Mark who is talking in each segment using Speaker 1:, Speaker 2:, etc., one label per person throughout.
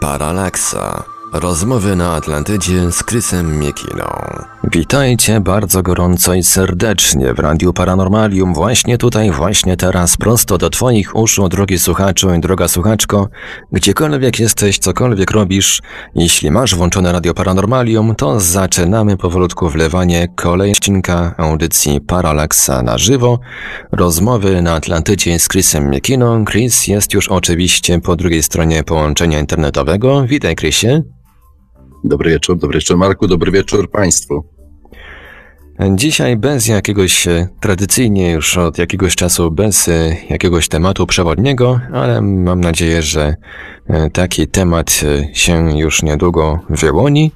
Speaker 1: Paralaksa. Rozmowy na Atlantydzie z Krysem Miekiną.
Speaker 2: Witajcie bardzo gorąco i serdecznie w Radiu Paranormalium, właśnie tutaj, właśnie teraz, prosto do Twoich uszu, drogi słuchaczu i droga słuchaczko, gdziekolwiek jesteś, cokolwiek robisz, jeśli masz włączone Radio Paranormalium, to zaczynamy powolutku wlewanie kolejnego odcinka audycji Paralaksa na żywo, rozmowy na Atlantydzie z Chrisem Miekiną. Chris jest już oczywiście po drugiej stronie połączenia internetowego. Witaj Chrisie.
Speaker 3: Dobry wieczór, dobry wieczór Marku, dobry wieczór Państwu.
Speaker 2: Dzisiaj bez jakiegoś, e, tradycyjnie już od jakiegoś czasu, bez e, jakiegoś tematu przewodniego, ale mam nadzieję, że e, taki temat się już niedługo wyłoni.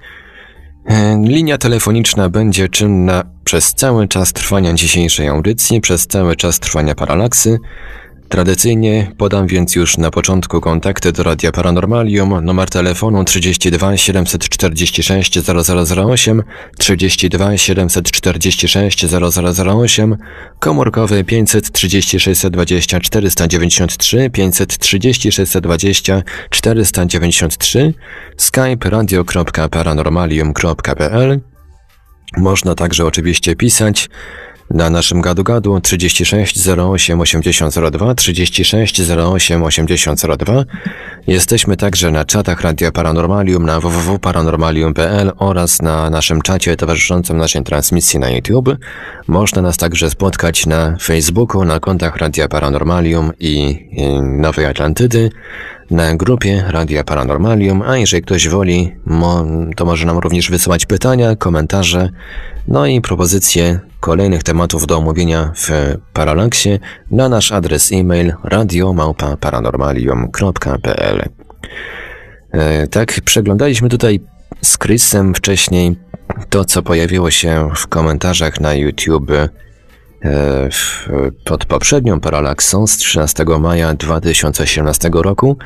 Speaker 2: Linia telefoniczna będzie czynna przez cały czas trwania dzisiejszej audycji, przez cały czas trwania paralaksy. Tradycyjnie podam więc już na początku kontakty do Radia Paranormalium, numer telefonu 32 746 0008, 32 746 0008, komórkowy 536 20 493, 536 20 493, skype radio.paranormalium.pl Można także oczywiście pisać na naszym gadu-gadu 36 08 8002, 36 08 8002. Jesteśmy także na czatach Radia Paranormalium na www.paranormalium.pl oraz na naszym czacie towarzyszącym naszej transmisji na YouTube. Można nas także spotkać na Facebooku, na kontach Radia Paranormalium i Nowej Atlantydy na grupie Radia Paranormalium, a jeżeli ktoś woli, mo, to może nam również wysyłać pytania, komentarze, no i propozycje kolejnych tematów do omówienia w Paralaksie na nasz adres e-mail radiomałpa-paranormalium.pl e, Tak, przeglądaliśmy tutaj z Chrisem wcześniej to, co pojawiło się w komentarzach na YouTube pod poprzednią paralaksą z 13 maja 2018 roku,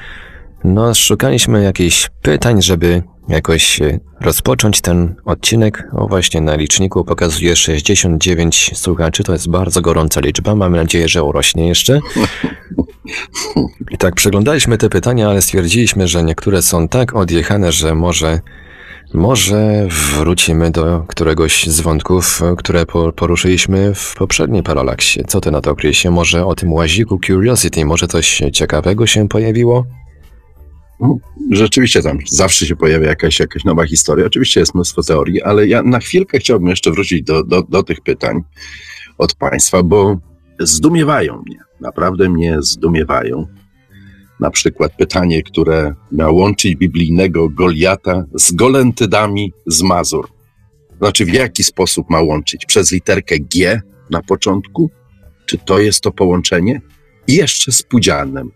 Speaker 2: no szukaliśmy jakichś pytań, żeby jakoś e, rozpocząć ten odcinek. O właśnie na liczniku pokazuje 69 słuchaczy, to jest bardzo gorąca liczba, mamy nadzieję, że urośnie jeszcze. I tak przeglądaliśmy te pytania, ale stwierdziliśmy, że niektóre są tak odjechane, że może może wrócimy do któregoś z wątków, które poruszyliśmy w poprzedniej paralaksie. Co ty na to, Chrisie? Może o tym łaziku Curiosity, może coś ciekawego się pojawiło?
Speaker 3: No, rzeczywiście tam zawsze się pojawia jakaś, jakaś nowa historia. Oczywiście jest mnóstwo teorii, ale ja na chwilkę chciałbym jeszcze wrócić do, do, do tych pytań od Państwa, bo zdumiewają mnie. Naprawdę mnie zdumiewają na przykład pytanie, które miało łączyć biblijnego Goliata z Golentydami z Mazur. Znaczy, w jaki sposób ma łączyć? Przez literkę G na początku? Czy to jest to połączenie? I jeszcze z Pudzianem.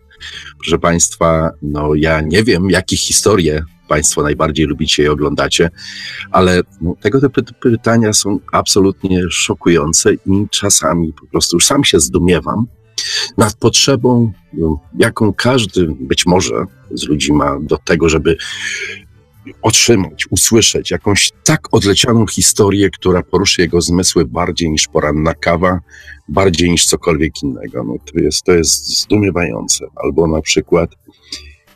Speaker 3: Proszę Państwa, no ja nie wiem, jakie historie Państwo najbardziej lubicie i oglądacie, ale no, tego typu pytania są absolutnie szokujące i czasami po prostu sam się zdumiewam, nad potrzebą, no, jaką każdy być może z ludzi ma do tego, żeby otrzymać, usłyszeć jakąś tak odlecianą historię, która poruszy jego zmysły bardziej niż poranna kawa, bardziej niż cokolwiek innego. No, to, jest, to jest zdumiewające. Albo na przykład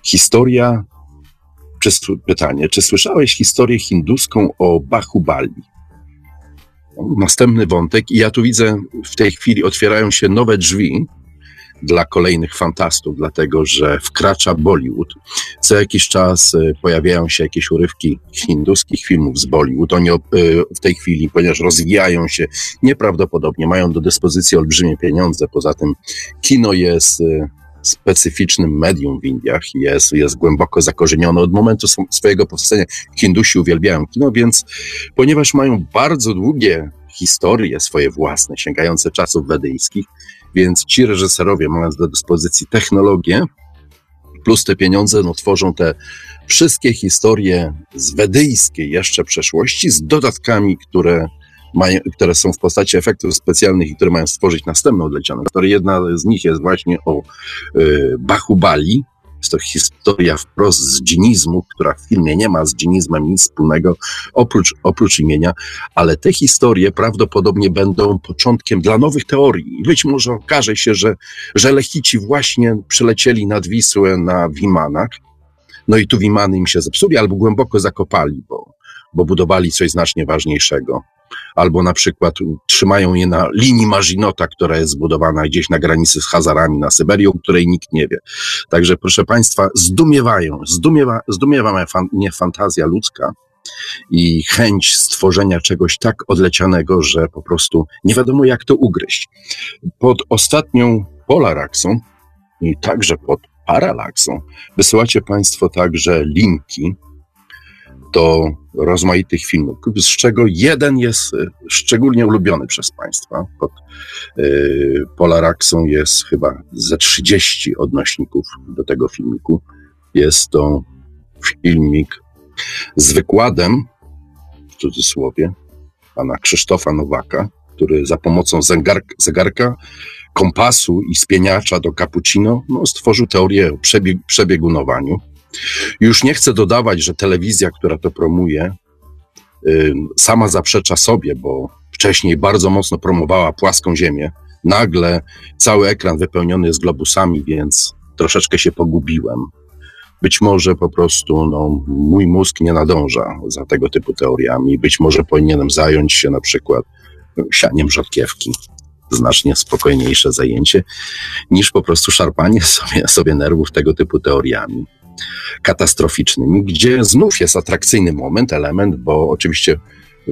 Speaker 3: historia, czy pytanie, czy słyszałeś historię hinduską o Bahubali? Następny wątek i ja tu widzę, w tej chwili otwierają się nowe drzwi dla kolejnych fantastów, dlatego że wkracza Bollywood. Co jakiś czas e, pojawiają się jakieś urywki hinduskich filmów z Bollywood. Oni e, w tej chwili, ponieważ rozwijają się nieprawdopodobnie, mają do dyspozycji olbrzymie pieniądze. Poza tym kino jest e, specyficznym medium w Indiach, jest, jest głęboko zakorzenione od momentu swojego powstania. Hindusi uwielbiają kino, więc ponieważ mają bardzo długie historie swoje własne, sięgające czasów wedyjskich, więc ci reżyserowie, mając do dyspozycji technologię, plus te pieniądze, no, tworzą te wszystkie historie z wedyjskiej jeszcze przeszłości, z dodatkami, które mają, które są w postaci efektów specjalnych i które mają stworzyć następną odlecianą historię. Jedna z nich jest właśnie o y, Bahubali. Jest to historia wprost z dżinizmu, która w filmie nie ma z dżinizmem nic wspólnego, oprócz, oprócz imienia, ale te historie prawdopodobnie będą początkiem dla nowych teorii. Być może okaże się, że, że Lechici właśnie przylecieli nad Wisłę na Wimanach, no i tu wimany im się zepsuli albo głęboko zakopali, bo, bo budowali coś znacznie ważniejszego. Albo na przykład trzymają je na linii Marzinota, która jest zbudowana gdzieś na granicy z Hazarami na Syberią, której nikt nie wie. Także proszę Państwa, zdumiewają, zdumiewa, zdumiewa mnie fantazja ludzka, i chęć stworzenia czegoś tak odlecianego, że po prostu nie wiadomo jak to ugryźć. Pod ostatnią Polaraxą i także pod Paralaxą wysyłacie Państwo także linki do rozmaitych filmów, z czego jeden jest szczególnie ulubiony przez Państwa. Pod y, Polaraxą jest chyba ze 30 odnośników do tego filmiku. Jest to filmik z wykładem, w cudzysłowie, pana Krzysztofa Nowaka, który za pomocą zegarka, zegarka kompasu i spieniacza do cappuccino no, stworzył teorię o przebieg, przebiegunowaniu. Już nie chcę dodawać, że telewizja, która to promuje, sama zaprzecza sobie, bo wcześniej bardzo mocno promowała płaską Ziemię. Nagle cały ekran wypełniony jest globusami, więc troszeczkę się pogubiłem. Być może po prostu no, mój mózg nie nadąża za tego typu teoriami. Być może powinienem zająć się na przykład sianiem rzodkiewki. Znacznie spokojniejsze zajęcie niż po prostu szarpanie sobie, sobie nerwów tego typu teoriami katastroficznymi, gdzie znów jest atrakcyjny moment, element, bo oczywiście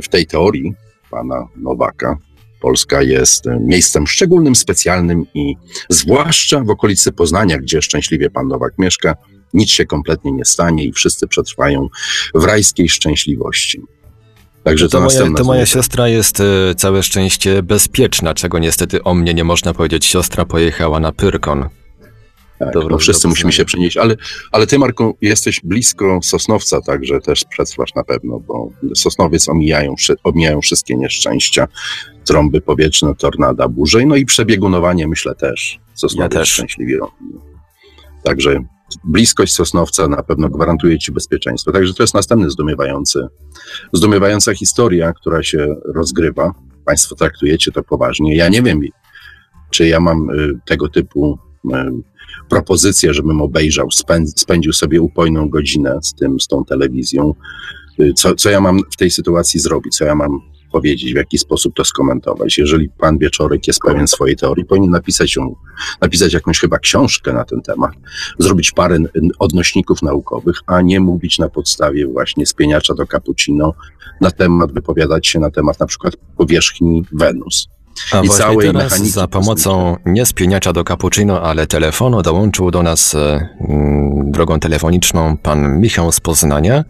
Speaker 3: w tej teorii pana Nowaka Polska jest miejscem szczególnym, specjalnym i zwłaszcza w okolicy Poznania, gdzie szczęśliwie pan Nowak mieszka, nic się kompletnie nie stanie i wszyscy przetrwają w rajskiej szczęśliwości.
Speaker 2: Także to, to, moja, to moja siostra jest e, całe szczęście bezpieczna, czego niestety o mnie nie można powiedzieć. Siostra pojechała na Pyrkon.
Speaker 3: Tak, no wszyscy musimy się przenieść, ale, ale ty, Marku, jesteś blisko Sosnowca, także też przetrwasz na pewno, bo Sosnowiec omijają, omijają wszystkie nieszczęścia, trąby powietrzne, tornada, burze, no i przebiegunowanie myślę też. Sosnowiec ja też. szczęśliwie. Także bliskość Sosnowca na pewno gwarantuje ci bezpieczeństwo. Także to jest następny zdumiewający, zdumiewająca historia, która się rozgrywa. Państwo traktujecie to poważnie. Ja nie wiem, czy ja mam y, tego typu y, propozycję, żebym obejrzał, spędził sobie upojną godzinę z tym, z tą telewizją. Y, co, co ja mam w tej sytuacji zrobić? Co ja mam powiedzieć, w jaki sposób to skomentować. Jeżeli pan Wieczorek jest pewien swojej teorii, powinien napisać ją, napisać jakąś chyba książkę na ten temat, zrobić parę odnośników naukowych, a nie mówić na podstawie właśnie spieniacza do cappuccino na temat, wypowiadać się na temat na przykład powierzchni Wenus.
Speaker 2: A I całej teraz mechaniki za pomocą nie spieniacza do cappuccino, ale telefonu dołączył do nas e, drogą telefoniczną pan Michał z Poznania.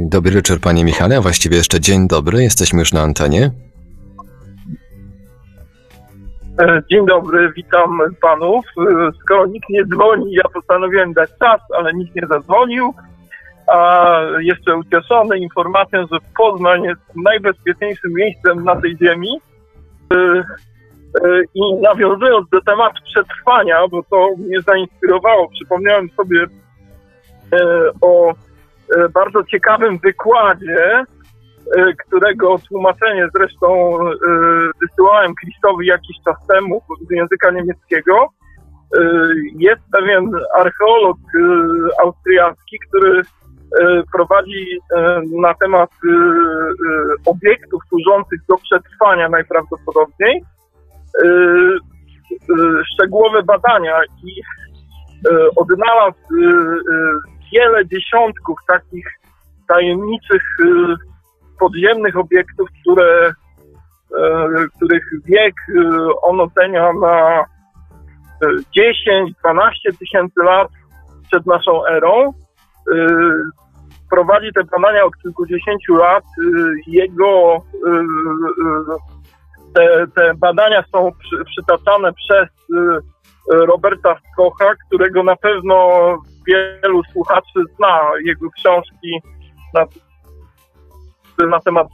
Speaker 2: Dobry wieczór, panie Michale, a właściwie jeszcze dzień dobry, jesteśmy już na antenie.
Speaker 4: E, dzień dobry, witam panów. E, skoro nikt nie dzwoni, ja postanowiłem dać czas, ale nikt nie zadzwonił. A jeszcze ucieszony informacją, że Poznań jest najbezpieczniejszym miejscem na tej ziemi. E, I nawiązując do tematu przetrwania, bo to mnie zainspirowało, przypomniałem sobie o E, bardzo ciekawym wykładzie, którego tłumaczenie zresztą wysyłałem Kristowi jakiś czas temu z języka niemieckiego. Jest pewien archeolog austriacki, który prowadzi na temat obiektów służących do przetrwania najprawdopodobniej szczegółowe badania i odnalazł wiele dziesiątków takich tajemniczych podziemnych obiektów, które, których wiek on ocenia na 10-12 tysięcy lat przed naszą erą. Prowadzi te badania od kilkudziesięciu lat. Jego te, te badania są przy, przytaczane przez Roberta Skocha, którego na pewno wielu słuchaczy zna jego książki na, na temat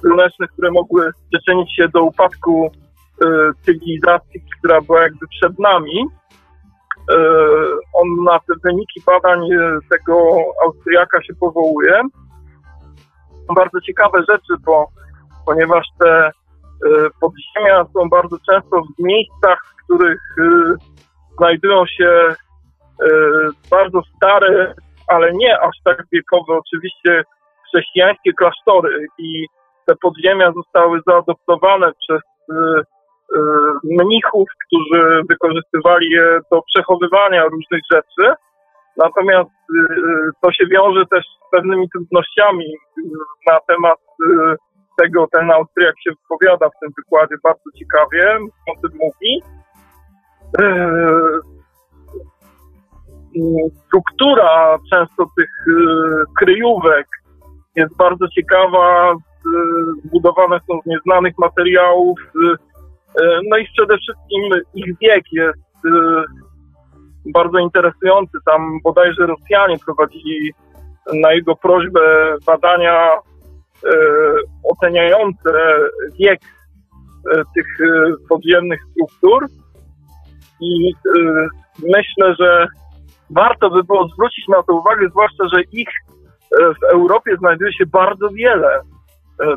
Speaker 4: słonecznych, które mogły przyczynić się do upadku y, cywilizacji, która była jakby przed nami. Y, on na te wyniki badań e, tego Austriaka się powołuje. Są bardzo ciekawe rzeczy, bo ponieważ te y, podziemia są bardzo często w miejscach, w których znajdują się bardzo stare, ale nie aż tak wiekowe, oczywiście chrześcijańskie klasztory i te podziemia zostały zaadoptowane przez mnichów, którzy wykorzystywali je do przechowywania różnych rzeczy. Natomiast to się wiąże też z pewnymi trudnościami na temat tego ten Austriak się wypowiada w tym wykładzie bardzo ciekawie, o tym mówi. Struktura często tych kryjówek jest bardzo ciekawa, zbudowane są z nieznanych materiałów, no i przede wszystkim ich wiek jest bardzo interesujący. Tam bodajże Rosjanie prowadzili na jego prośbę badania e, oceniające wiek e, tych e, podziemnych struktur. I myślę, że warto by było zwrócić na to uwagę, zwłaszcza, że ich w Europie znajduje się bardzo wiele.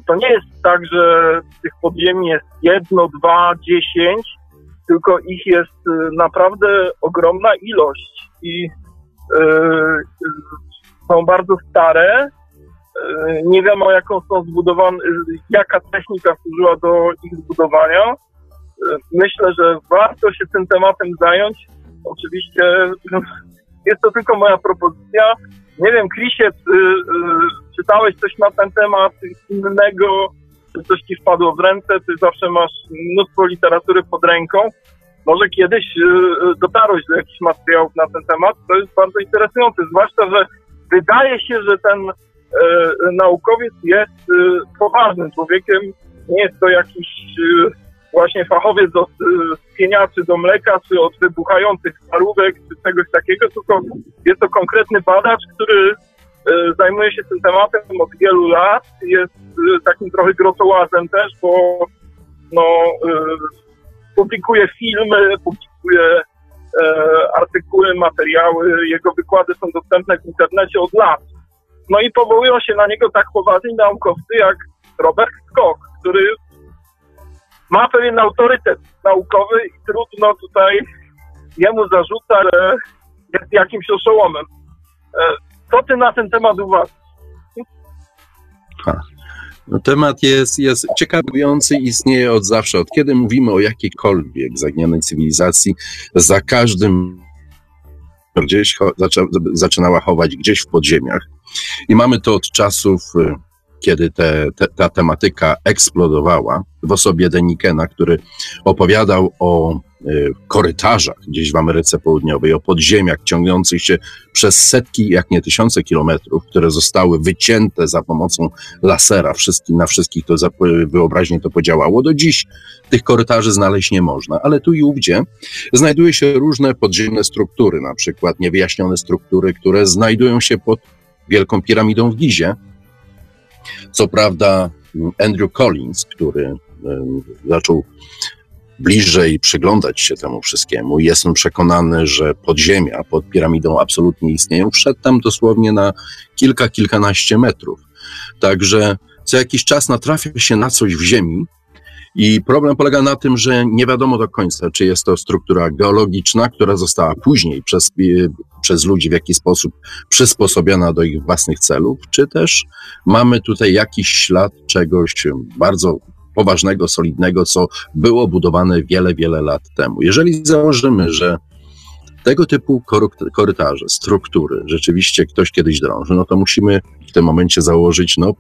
Speaker 4: To nie jest tak, że tych podziemi jest jedno, dwa, dziesięć, tylko ich jest naprawdę ogromna ilość i są bardzo stare. Nie wiadomo, jaką są zbudowane, jaka technika służyła do ich zbudowania. Myślę, że warto się tym tematem zająć. Oczywiście jest to tylko moja propozycja. Nie wiem, Krisie, czytałeś coś na ten temat innego, czy coś ci wpadło w ręce? Ty zawsze masz mnóstwo literatury pod ręką. Może kiedyś dotarłeś do jakichś materiałów na ten temat. To jest bardzo interesujące, zwłaszcza, że wydaje się, że ten e, naukowiec jest e, poważnym człowiekiem. Nie jest to jakiś e, właśnie fachowiec od e, pieniaczy do mleka, czy od wybuchających starówek, czy czegoś takiego, tylko jest to konkretny badacz, który e, zajmuje się tym tematem od wielu lat. Jest e, takim trochę grotołazem też, bo no, e, publikuje filmy, publikuje E, artykuły, materiały, jego wykłady są dostępne w internecie od lat. No i powołują się na niego tak poważni naukowcy jak Robert Koch, który ma pewien autorytet naukowy i trudno tutaj jemu zarzucać, że jest jakimś oszołomem. Co ty na ten temat uważasz?
Speaker 3: No, temat jest, jest ciekawiący, istnieje od zawsze. Od kiedy mówimy o jakiejkolwiek zaginionej cywilizacji, za każdym gdzieś zaczynała chować gdzieś w podziemiach. I mamy to od czasów, y, kiedy te, te, ta tematyka eksplodowała w osobie Denikena, który opowiadał o korytarzach gdzieś w Ameryce Południowej, o podziemiach ciągnących się przez setki, jak nie tysiące kilometrów, które zostały wycięte za pomocą lasera. Na wszystkich to wyobraźnie to podziałało. Do dziś tych korytarzy znaleźć nie można, ale tu i ówdzie znajduje się różne podziemne struktury, na przykład niewyjaśnione struktury, które znajdują się pod Wielką Piramidą w Gizie. Co prawda Andrew Collins, który zaczął bliżej przyglądać się temu wszystkiemu. Jestem przekonany, że podziemia pod piramidą absolutnie istnieją. Wszedł tam dosłownie na kilka, kilkanaście metrów. Także co jakiś czas natrafia się na coś w ziemi, i problem polega na tym, że nie wiadomo do końca, czy jest to struktura geologiczna, która została później przez, przez ludzi w jakiś sposób przysposobiona do ich własnych celów, czy też mamy tutaj jakiś ślad czegoś bardzo poważnego, solidnego, co było budowane wiele, wiele lat temu. Jeżeli założymy, że tego typu korytarze, struktury rzeczywiście ktoś kiedyś drąży, no to musimy w tym momencie założyć no,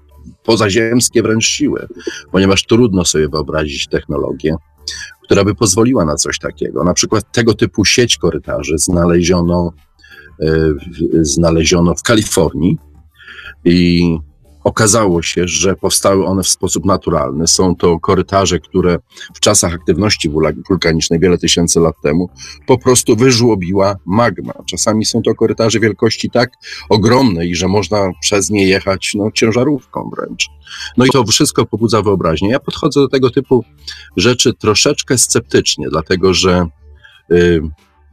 Speaker 3: pozaziemskie wręcz siły, ponieważ trudno sobie wyobrazić technologię, która by pozwoliła na coś takiego. Na przykład tego typu sieć korytarzy znaleziono, yy, znaleziono w Kalifornii i Okazało się, że powstały one w sposób naturalny. Są to korytarze, które w czasach aktywności wulkanicznej wiele tysięcy lat temu po prostu wyżłobiła magma. Czasami są to korytarze wielkości tak ogromnej, że można przez nie jechać no, ciężarówką wręcz. No i to wszystko pobudza wyobraźnię. Ja podchodzę do tego typu rzeczy troszeczkę sceptycznie, dlatego że yy,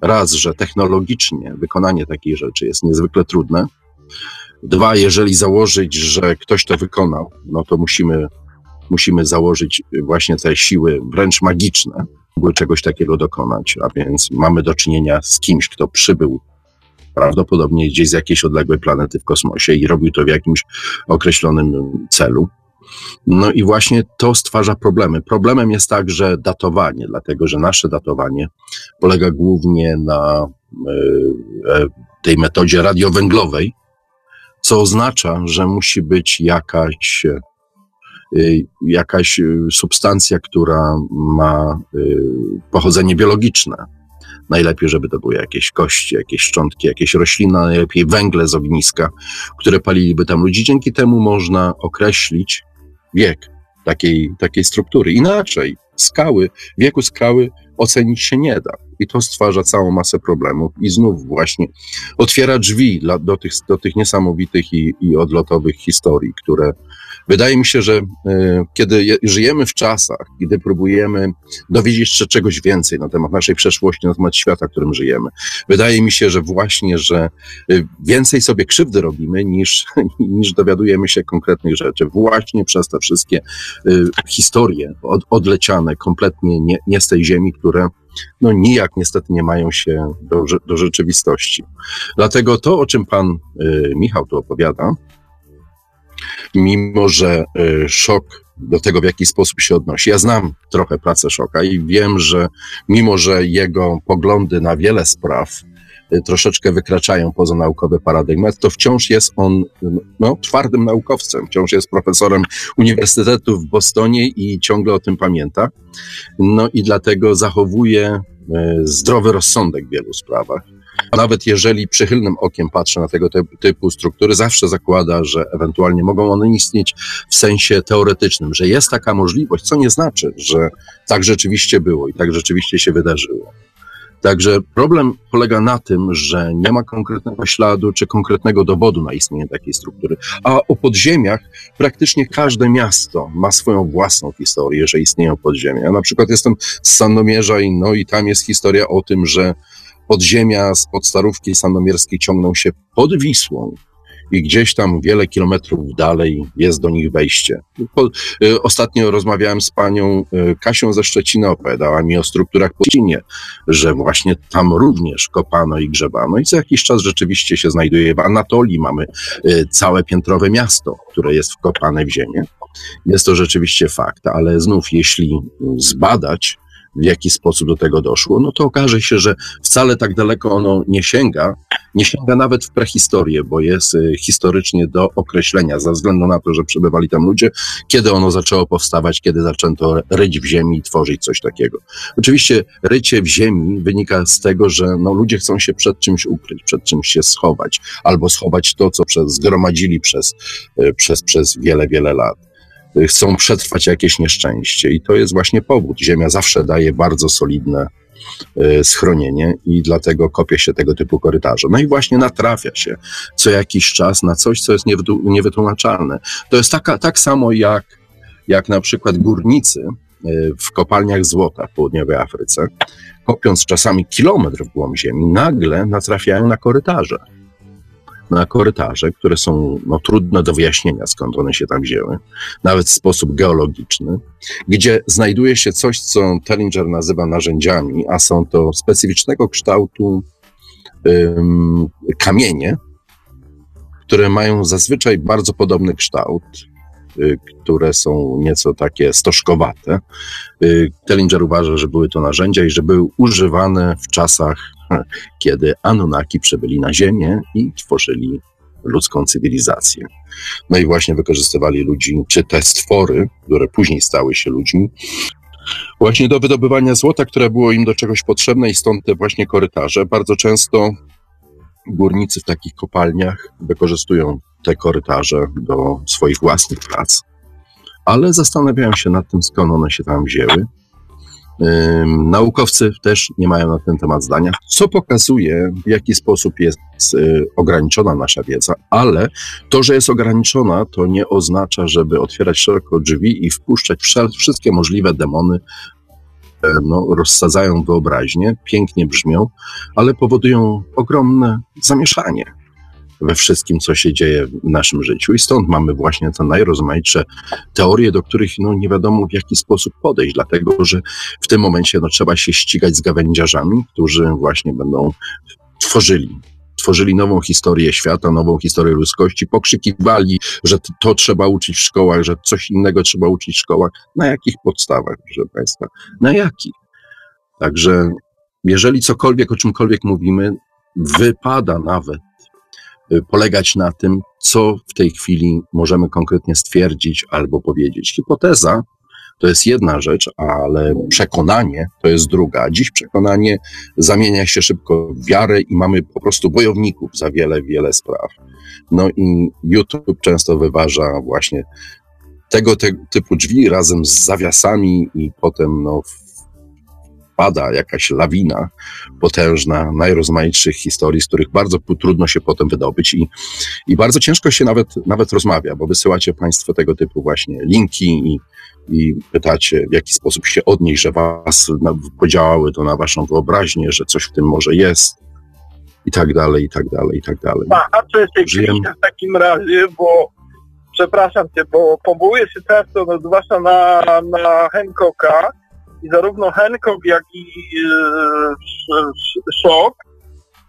Speaker 3: raz, że technologicznie wykonanie takiej rzeczy jest niezwykle trudne, Dwa, jeżeli założyć, że ktoś to wykonał, no to musimy, musimy założyć właśnie te siły wręcz magiczne, by czegoś takiego dokonać, a więc mamy do czynienia z kimś, kto przybył prawdopodobnie gdzieś z jakiejś odległej planety w kosmosie i robił to w jakimś określonym celu. No i właśnie to stwarza problemy. Problemem jest także datowanie, dlatego że nasze datowanie polega głównie na e, tej metodzie radiowęglowej, co oznacza, że musi być jakaś, e, jakaś substancja, która ma pochodzenie biologiczne. Najlepiej, żeby to były jakieś kości, jakieś szczątki, jakieś rośliny, najlepiej węgle z ogniska, które paliliby tam ludzi. Dzięki temu można określić wiek takiej, takiej struktury. Inaczej skały, wieku skały ocenić się nie da. I to stwarza całą masę problemów i znów właśnie otwiera drzwi dla, do, tych, do tych niesamowitych i, i odlotowych historii, które wydaje mi się, że y, kiedy je, żyjemy w czasach, kiedy próbujemy dowiedzieć się czegoś więcej na temat naszej przeszłości, na temat świata, w którym żyjemy, wydaje mi się, że właśnie, że y, więcej sobie krzywdy robimy niż, niż dowiadujemy się konkretnych rzeczy. Właśnie przez te wszystkie y, historie od, odleciane kompletnie nie, nie z tej ziemi, które no nijak niestety nie mają się do, do rzeczywistości. Dlatego to, o czym pan y, Michał tu opowiada, mimo że y, szok do tego, w jaki sposób się odnosi. Ja znam trochę pracę Szoka i wiem, że mimo, że jego poglądy na wiele spraw troszeczkę wykraczają poza naukowy paradygmat, to wciąż jest on no, twardym naukowcem, wciąż jest profesorem Uniwersytetu w Bostonie i ciągle o tym pamięta. No i dlatego zachowuje y, zdrowy rozsądek w wielu sprawach nawet jeżeli przychylnym okiem patrzę na tego typu struktury, zawsze zakłada, że ewentualnie mogą one istnieć w sensie teoretycznym, że jest taka możliwość, co nie znaczy, że tak rzeczywiście było i tak rzeczywiście się wydarzyło. Także problem polega na tym, że nie ma konkretnego śladu czy konkretnego dowodu na istnienie takiej struktury. A o podziemiach praktycznie każde miasto ma swoją własną historię, że istnieją podziemia. Ja na przykład jestem z Sandomierza i, no, i tam jest historia o tym, że podziemia z podstarówki sandomierskiej ciągną się pod Wisłą i gdzieś tam wiele kilometrów dalej jest do nich wejście. Po, y, ostatnio rozmawiałem z panią y, Kasią ze Szczecina, opowiadała mi o strukturach po że właśnie tam również kopano i grzebano i co jakiś czas rzeczywiście się znajduje. W Anatolii mamy y, całe piętrowe miasto, które jest wkopane w ziemię. Jest to rzeczywiście fakt, ale znów, jeśli zbadać w jaki sposób do tego doszło, no to okaże się, że wcale tak daleko ono nie sięga, nie sięga nawet w prehistorię, bo jest y, historycznie do określenia, ze względu na to, że przebywali tam ludzie, kiedy ono zaczęło powstawać, kiedy zaczęto ryć w ziemi i tworzyć coś takiego. Oczywiście rycie w ziemi wynika z tego, że no, ludzie chcą się przed czymś ukryć, przed czymś się schować, albo schować to, co przez, zgromadzili przez, y, przez, przez wiele, wiele lat chcą przetrwać jakieś nieszczęście. I to jest właśnie powód. Ziemia zawsze daje bardzo solidne e, schronienie i dlatego kopie się tego typu korytarze. No i właśnie natrafia się co jakiś czas na coś, co jest niewytłumaczalne. To jest taka, tak samo jak, jak na przykład górnicy e, w kopalniach złota w południowej Afryce, kopiąc czasami kilometr w głąb ziemi, nagle natrafiają na korytarze na korytarze, które są no, trudne do wyjaśnienia, skąd one się tam wzięły, nawet w sposób geologiczny, gdzie znajduje się coś, co Tellinger nazywa narzędziami, a są to specyficznego kształtu um, kamienie, które mają zazwyczaj bardzo podobny kształt, y, które są nieco takie stożkowate. Y, Tellinger uważa, że były to narzędzia i że były używane w czasach kiedy Anunnaki przybyli na Ziemię i tworzyli ludzką cywilizację. No i właśnie wykorzystywali ludzi, czy te stwory, które później stały się ludźmi, właśnie do wydobywania złota, które było im do czegoś potrzebne i stąd te właśnie korytarze. Bardzo często górnicy w takich kopalniach wykorzystują te korytarze do swoich własnych prac, ale zastanawiają się nad tym, skąd one się tam wzięły. Naukowcy też nie mają na ten temat zdania, co pokazuje, w jaki sposób jest y, ograniczona nasza wiedza, ale to, że jest ograniczona, to nie oznacza, żeby otwierać szeroko drzwi i wpuszczać wszystkie możliwe demony. E, no, rozsadzają wyobraźnię, pięknie brzmią, ale powodują ogromne zamieszanie we wszystkim, co się dzieje w naszym życiu. I stąd mamy właśnie te najrozmaitsze teorie, do których no, nie wiadomo w jaki sposób podejść, dlatego że w tym momencie no, trzeba się ścigać z gawędziarzami, którzy właśnie będą tworzyli tworzyli nową historię świata, nową historię ludzkości, pokrzykiwali, że to trzeba uczyć w szkołach, że coś innego trzeba uczyć w szkołach. Na jakich podstawach, proszę Państwa? Na jakich? Także jeżeli cokolwiek, o czymkolwiek mówimy, wypada nawet polegać na tym, co w tej chwili możemy konkretnie stwierdzić albo powiedzieć. Hipoteza to jest jedna rzecz, ale przekonanie to jest druga. Dziś przekonanie zamienia się szybko w wiarę i mamy po prostu bojowników za wiele, wiele spraw. No i YouTube często wyważa właśnie tego te, typu drzwi razem z zawiasami i potem no, pada jakaś lawina potężna najrozmaitszych historii, z których bardzo trudno się potem wydobyć i, i bardzo ciężko się nawet, nawet rozmawia, bo wysyłacie Państwo tego typu właśnie linki i, i pytacie, w jaki sposób się odnieść, że Was podziałały to na Waszą wyobraźnię, że coś w tym może jest i tak dalej, i tak dalej, i tak dalej.
Speaker 4: A, a co się Żyjem... w takim razie, bo przepraszam Cię, bo powołuję się często, no, zwłaszcza na, na Hancocka, i zarówno Hancock, jak i e, Szok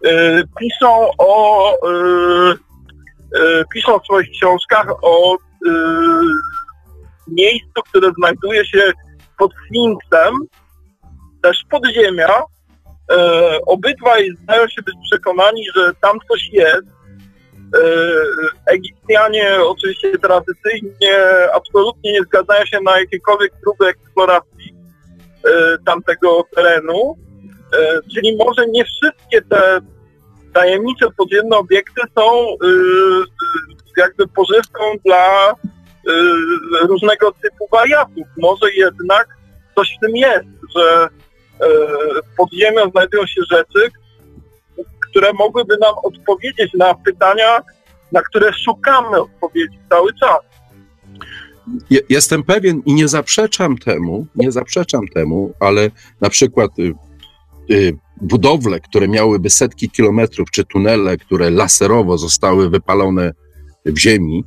Speaker 4: e, piszą o e, piszą w swoich książkach o miejscu, które znajduje się pod Sfinksem, też podziemia. Obydwaj zdają się być przekonani, że tam coś jest. Egipcjanie oczywiście tradycyjnie absolutnie nie zgadzają się na jakiekolwiek próby eksploracji E, tamtego terenu. E, czyli może nie wszystkie te tajemnicze podziemne obiekty są e, jakby pożywką dla różnego typu wariatów. Może jednak coś w tym jest, że pod ziemią znajdują się rzeczy, które mogłyby nam odpowiedzieć na pytania, na które szukamy odpowiedzi cały czas
Speaker 3: jestem pewien i nie zaprzeczam temu, nie zaprzeczam temu, ale na przykład y, y, budowle, które miałyby setki kilometrów, czy tunele, które laserowo zostały wypalone w ziemi,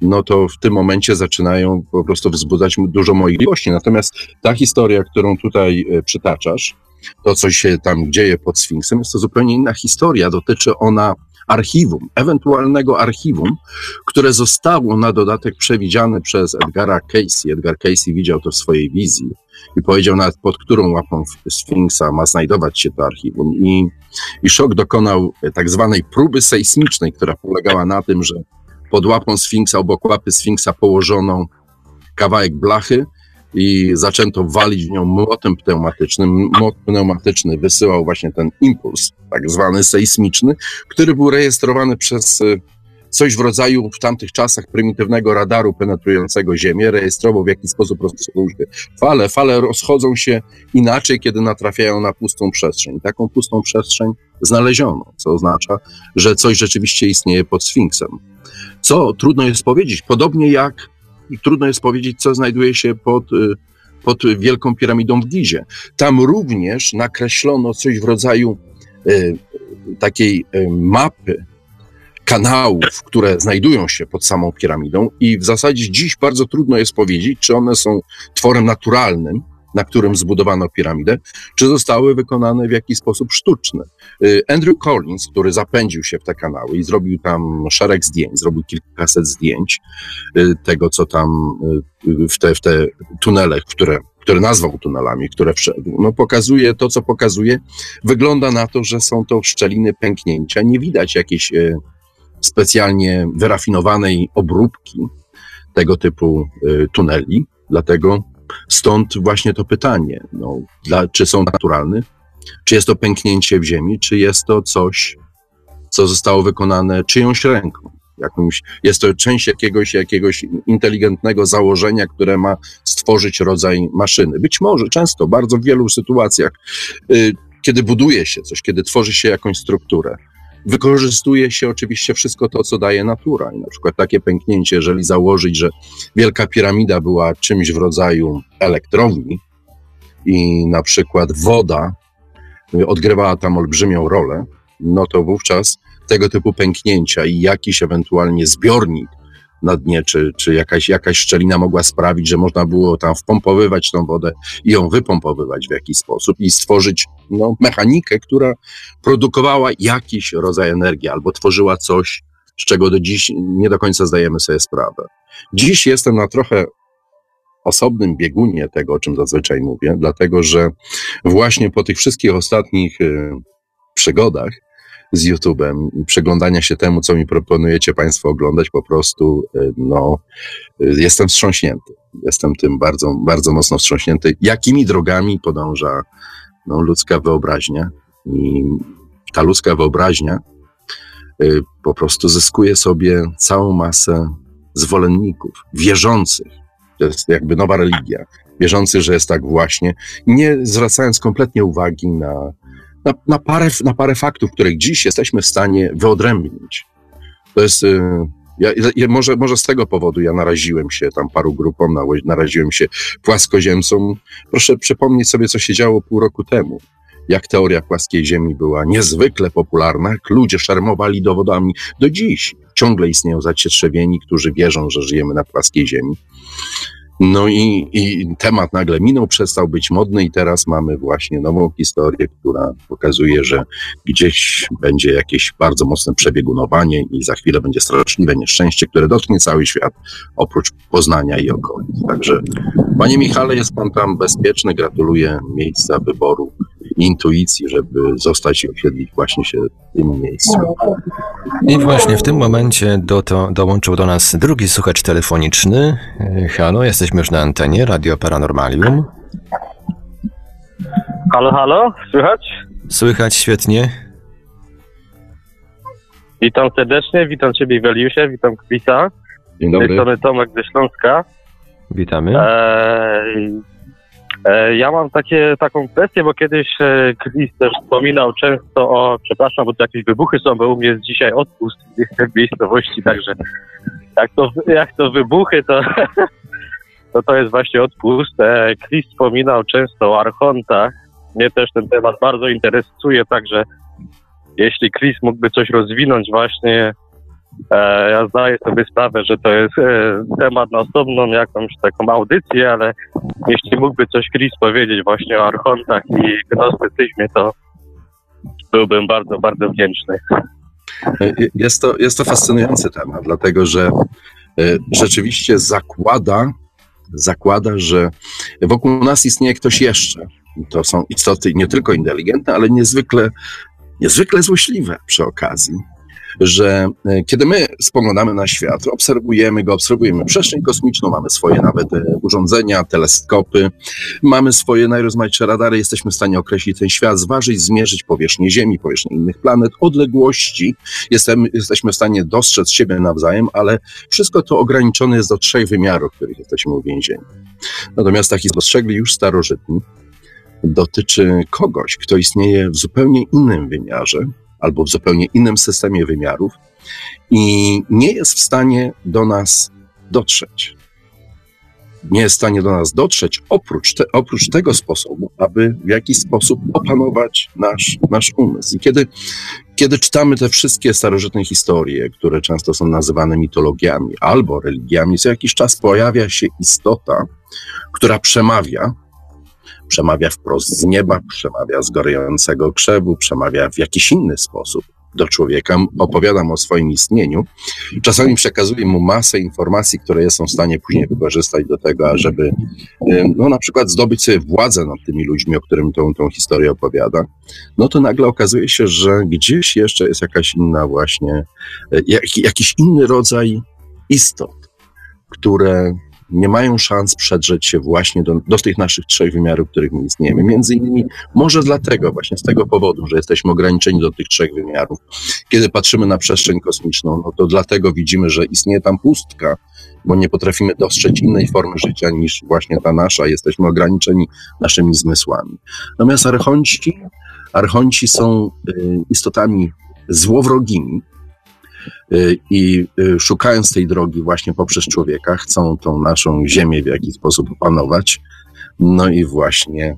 Speaker 3: no to w tym momencie zaczynają po prostu wzbudzać dużo moich miłości. Natomiast ta historia, którą tutaj y, przytaczasz, to, co się tam dzieje pod Sfinksem, jest to zupełnie inna historia. Dotyczy ona archiwum, ewentualnego archiwum, które zostało na dodatek przewidziane przez Edgara Casey. Edgar Casey widział to w swojej wizji i powiedział nawet pod którą łapą Sfinksa ma znajdować się to archiwum. I, i Szok dokonał tak zwanej próby sejsmicznej, która polegała na tym, że pod łapą Sfinksa, obok łapy Sfinksa położono kawałek blachy, i zaczęto walić w nią młotem pneumatycznym. Młot pneumatyczny wysyłał właśnie ten impuls, tak zwany sejsmiczny, który był rejestrowany przez e, coś w rodzaju w tamtych czasach prymitywnego radaru penetrującego Ziemię, rejestrował w jaki sposób rozchodzą się fale. Fale rozchodzą się inaczej, kiedy natrafiają na pustą przestrzeń. Taką pustą przestrzeń znaleziono, co oznacza, że coś rzeczywiście istnieje pod Sfinksem. Co trudno jest powiedzieć, podobnie jak i trudno jest powiedzieć, co znajduje się pod, y, pod Wielką Piramidą w Gizie. Tam również nakreślono coś w rodzaju y, takiej y, mapy kanałów, które znajdują się pod samą piramidą i w zasadzie dziś bardzo trudno jest powiedzieć, czy one są tworem naturalnym, na którym zbudowano piramidę, czy zostały wykonane w jakiś sposób sztuczny. Y, Andrew Collins, który zapędził się w te kanały i zrobił tam szereg zdjęć, zrobił kilkaset zdjęć y, tego, co tam y, w te, w te tunele, które które nazwał tunelami, które no pokazuje to, co pokazuje. Wygląda na to, że są to szczeliny pęknięcia. Nie widać jakiejś specjalnie wyrafinowanej obróbki tego typu tuneli, dlatego Stąd właśnie to pytanie, no, dla, czy są naturalne, czy jest to pęknięcie w ziemi, czy jest to coś, co zostało wykonane czyjąś ręką. Jakimś, jest to część jakiegoś, jakiegoś inteligentnego założenia, które ma stworzyć rodzaj maszyny. Być może, często, bardzo w wielu sytuacjach, y, kiedy buduje się coś, kiedy tworzy się jakąś strukturę, Wykorzystuje się oczywiście wszystko to, co daje natura. I na przykład takie pęknięcie, jeżeli założyć, że Wielka Piramida była czymś w rodzaju elektrowni i na przykład woda odgrywała tam olbrzymią rolę, no to wówczas tego typu pęknięcia i jakiś ewentualnie zbiornik na dnie, czy, czy jakaś, jakaś szczelina mogła sprawić, że można było tam wpompowywać tą wodę i ją wypompowywać w jakiś sposób i stworzyć no, mechanikę, która produkowała jakiś rodzaj energii albo tworzyła coś, z czego do dziś nie do końca zdajemy sobie sprawę. Dziś jestem na trochę osobnym biegunie tego, o czym zazwyczaj mówię, dlatego że właśnie po tych wszystkich ostatnich y, przygodach z YouTube'em przeglądania się temu, co mi proponujecie Państwo oglądać, po prostu y, no, y, jestem wstrząśnięty. Jestem tym bardzo, bardzo mocno wstrząśnięty. Jakimi drogami podąża no, ludzka wyobraźnia? I ta ludzka wyobraźnia y, po prostu zyskuje sobie całą masę zwolenników, wierzących. To jest jakby nowa religia. Wierzących, że jest tak właśnie, nie zwracając kompletnie uwagi na, na, na, parę, na parę faktów, których dziś jesteśmy w stanie wyodrębnić. To jest. y, Ja, ja, może, może z tego powodu ja naraziłem się tam paru grupom, na- naraziłem się płaskoziemcom. Proszę przypomnieć sobie, co się działo pół roku temu. Jak teoria płaskiej Ziemi była niezwykle popularna, jak ludzie szermowali dowodami. Do dziś ciągle istnieją zacietrzewieni, którzy wierzą, że żyjemy na płaskiej Ziemi. No i, i temat nagle minął, przestał być modny i teraz mamy właśnie nową historię, która pokazuje, że gdzieś będzie jakieś bardzo mocne przebiegunowanie i za chwilę będzie straszliwe nieszczęście, które dotknie cały świat, oprócz Poznania i okolic. Także, panie Michale, jest pan tam bezpieczny, gratuluję miejsca wyboru intuicji, żeby zostać i osiedlić właśnie się w tym miejscu.
Speaker 2: I właśnie w tym momencie do to, dołączył do nas drugi słuchacz telefoniczny. E, Halo, jesteśmy już na antenie Radio Paranormalium.
Speaker 5: Halo, halo, słychać?
Speaker 2: Słychać świetnie.
Speaker 5: Witam serdecznie, witam Ciebie Weliusie, witam Krisa.
Speaker 3: Dzień
Speaker 5: Z tej
Speaker 3: dobry.
Speaker 5: strony Tomek ze Śląska.
Speaker 2: Witamy.
Speaker 5: Eee, ja mam takie, taką kwestię, bo kiedyś e, Chris też wspominał często o, przepraszam, bo tu jakieś wybuchy są, bo u mnie jest dzisiaj odpust w miejscowości, także jak to, jak to wybuchy, to, to to jest właśnie odpust. E, Chris wspominał często o archontach. Mnie też ten temat bardzo interesuje, także jeśli Chris mógłby coś rozwinąć właśnie, e, ja zdaję sobie sprawę, że to jest e, temat na osobną jakąś taką audycję, ale jeśli mógłby coś Chris powiedzieć właśnie o archontach i gnostycyzmie, to byłbym bardzo, bardzo wdzięczny.
Speaker 3: Jest to, jest to fascynujący temat, dlatego że e, rzeczywiście zakłada, zakłada, że wokół nas istnieje ktoś jeszcze. To są istoty nie tylko inteligentne, ale niezwykle, niezwykle złośliwe przy okazji. Że e, kiedy my spoglądamy na świat, obserwujemy go, obserwujemy przestrzeń kosmiczną, mamy swoje nawet e, urządzenia, teleskopy, mamy swoje najrozmaitsze radary, jesteśmy w stanie określić ten świat, zważyć, zmierzyć powierzchnię Ziemi, powierzchnię innych planet, odległości, Jestem, jesteśmy w stanie dostrzec siebie nawzajem, ale wszystko to ograniczone jest do trzech wymiarów, w których jesteśmy uwięzieni. Natomiast taki spostrzegli już starożytni dotyczy kogoś, kto istnieje w zupełnie innym wymiarze albo w zupełnie innym systemie wymiarów i nie jest w stanie do nas dotrzeć. Nie jest w stanie do nas dotrzeć oprócz, te, oprócz tego sposobu, aby w jakiś sposób opanować nasz, nasz umysł. I kiedy kiedy czytamy te wszystkie starożytne historie, które często są nazywane mitologiami albo religiami, co jakiś czas pojawia się istota, która przemawia, przemawia wprost z nieba, przemawia z gorącego krzewu, przemawia w jakiś inny sposób do człowieka, opowiada mu o swoim istnieniu. Czasami przekazuje mu masę informacji, które są w stanie później wykorzystać do tego, ażeby y, no, na przykład zdobyć sobie władzę nad tymi ludźmi, o którym tą, tą historię opowiada no to nagle okazuje się, że gdzieś jeszcze jest jakaś inna właśnie, e, jak, jakiś inny rodzaj istot, które nie mają szans przedrzeć się właśnie do, do tych naszych trzech wymiarów, których my istniejemy. Między innymi może dlatego, właśnie z tego powodu, że jesteśmy ograniczeni do tych trzech wymiarów. Kiedy patrzymy na przestrzeń kosmiczną, no to dlatego widzimy, że istnieje tam pustka, bo nie potrafimy dostrzec innej formy życia niż właśnie ta nasza. Jesteśmy ograniczeni naszymi zmysłami. Natomiast archonci Archonci są y, istotami złowrogimi i y, szukając tej drogi właśnie poprzez człowieka, chcą tą naszą ziemię w jakiś sposób opanować. No i właśnie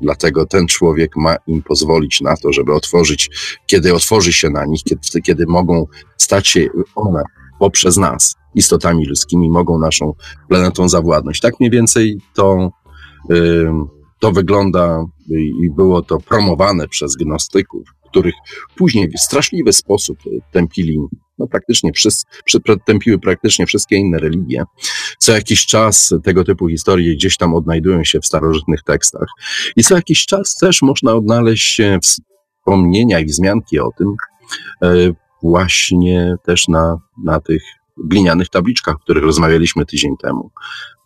Speaker 3: dlatego ten człowiek ma im pozwolić na to, żeby otworzyć, kiedy otworzy się na nich, kiedy, kiedy mogą stać się one poprzez nas, istotami ludzkimi, mogą naszą planetą zawładnąć. Tak mniej więcej to, y, to wygląda i było to promowane przez gnostyków, których później w straszliwy sposób tępili, no praktycznie wszyscy, tępiły praktycznie wszystkie inne religie. Co jakiś czas tego typu historie gdzieś tam odnajdują się w starożytnych tekstach i co jakiś czas też można odnaleźć wspomnienia i wzmianki o tym, e, właśnie też na, na tych glinianych tabliczkach, o których rozmawialiśmy tydzień temu.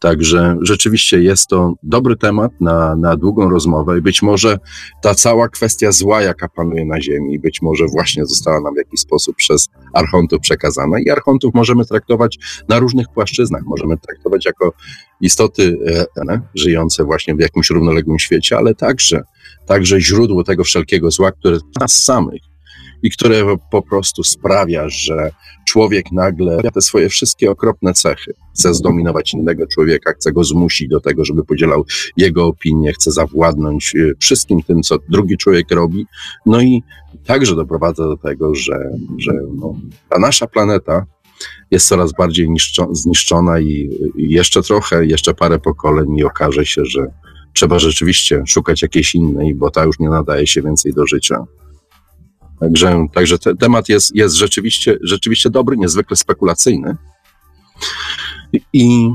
Speaker 3: Także rzeczywiście jest to dobry temat na, na długą rozmowę i być może ta cała kwestia zła, jaka panuje na Ziemi, być może właśnie została nam w jakiś sposób przez archontów przekazana i archontów możemy traktować na różnych płaszczyznach. Możemy traktować jako istoty e, żyjące właśnie w jakimś równoległym świecie, ale także, także źródło tego wszelkiego zła, które nas samych i które po prostu sprawia, że człowiek nagle te swoje wszystkie okropne cechy chce zdominować innego człowieka, chce go zmusić do tego, żeby podzielał jego opinię, chce zawładnąć y, wszystkim tym, co drugi człowiek robi. No i także doprowadza do tego, że, że no, ta nasza planeta jest coraz bardziej zniszczona i jeszcze trochę, jeszcze parę pokoleń i okaże się, że trzeba rzeczywiście szukać jakiejś innej, bo ta już nie nadaje się więcej do życia. Także, także te, temat jest, jest rzeczywiście, rzeczywiście dobry, niezwykle spekulacyjny. I,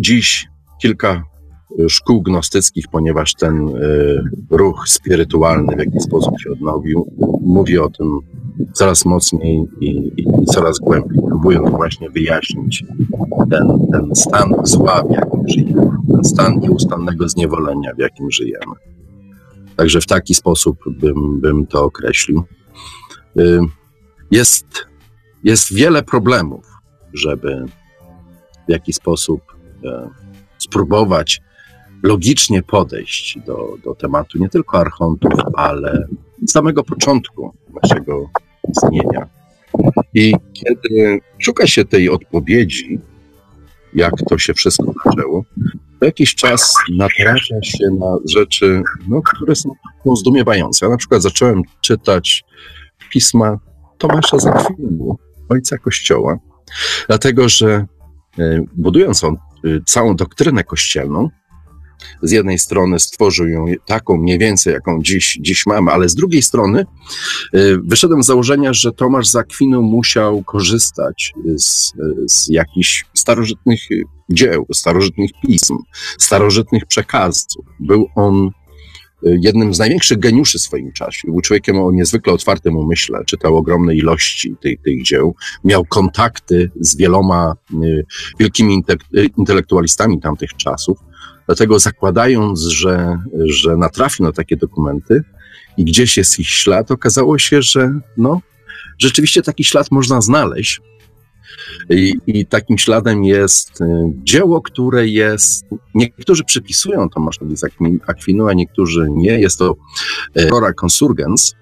Speaker 3: dziś kilka y, szkół gnostyckich, ponieważ ten y, ruch spirytualny w jakiś sposób się odnowił, mówi o tym coraz mocniej i, i, i coraz głębiej, próbując właśnie wyjaśnić ten, ten stan zła, w jakim żyjemy, ten stan nieustannego zniewolenia, w jakim żyjemy. Także w taki sposób bym, bym to określił. Y, jest, jest wiele problemów, żeby w jakiś sposób e, spróbować logicznie podejść do, do tematu nie tylko archontów, ale samego początku naszego istnienia. I kiedy szuka się tej odpowiedzi, jak to się wszystko zaczęło, co jakiś czas natrafia się na rzeczy, no, które są zdumiewające. Ja na przykład zacząłem czytać pisma Tomasza Zakwinu, ojca Kościoła, dlatego że e, budując on e, całą doktrynę kościelną, z jednej strony stworzył ją taką mniej więcej, jaką dziś, dziś mamy, ale z drugiej strony y, wyszedłem z założenia, że Tomasz Zakwinu musiał korzystać z, z jakichś starożytnych dzieł, starożytnych pism, starożytnych przekazów. Był on y, jednym z największych geniuszy w swoim czasie. Był człowiekiem o niezwykle otwartym umyśle, czytał ogromne ilości tych, tych dzieł, miał kontakty z wieloma y, wielkimi intelektualistami tamtych czasów. Dlatego zakładając, że, że natrafił na takie dokumenty i gdzieś jest ich ślad, okazało się, że no, rzeczywiście taki ślad można znaleźć. I, I, takim śladem jest y, dzieło, które jest, niektórzy przypisują Tomaszowi z a niektórzy nie. Jest to Rora Consurgens.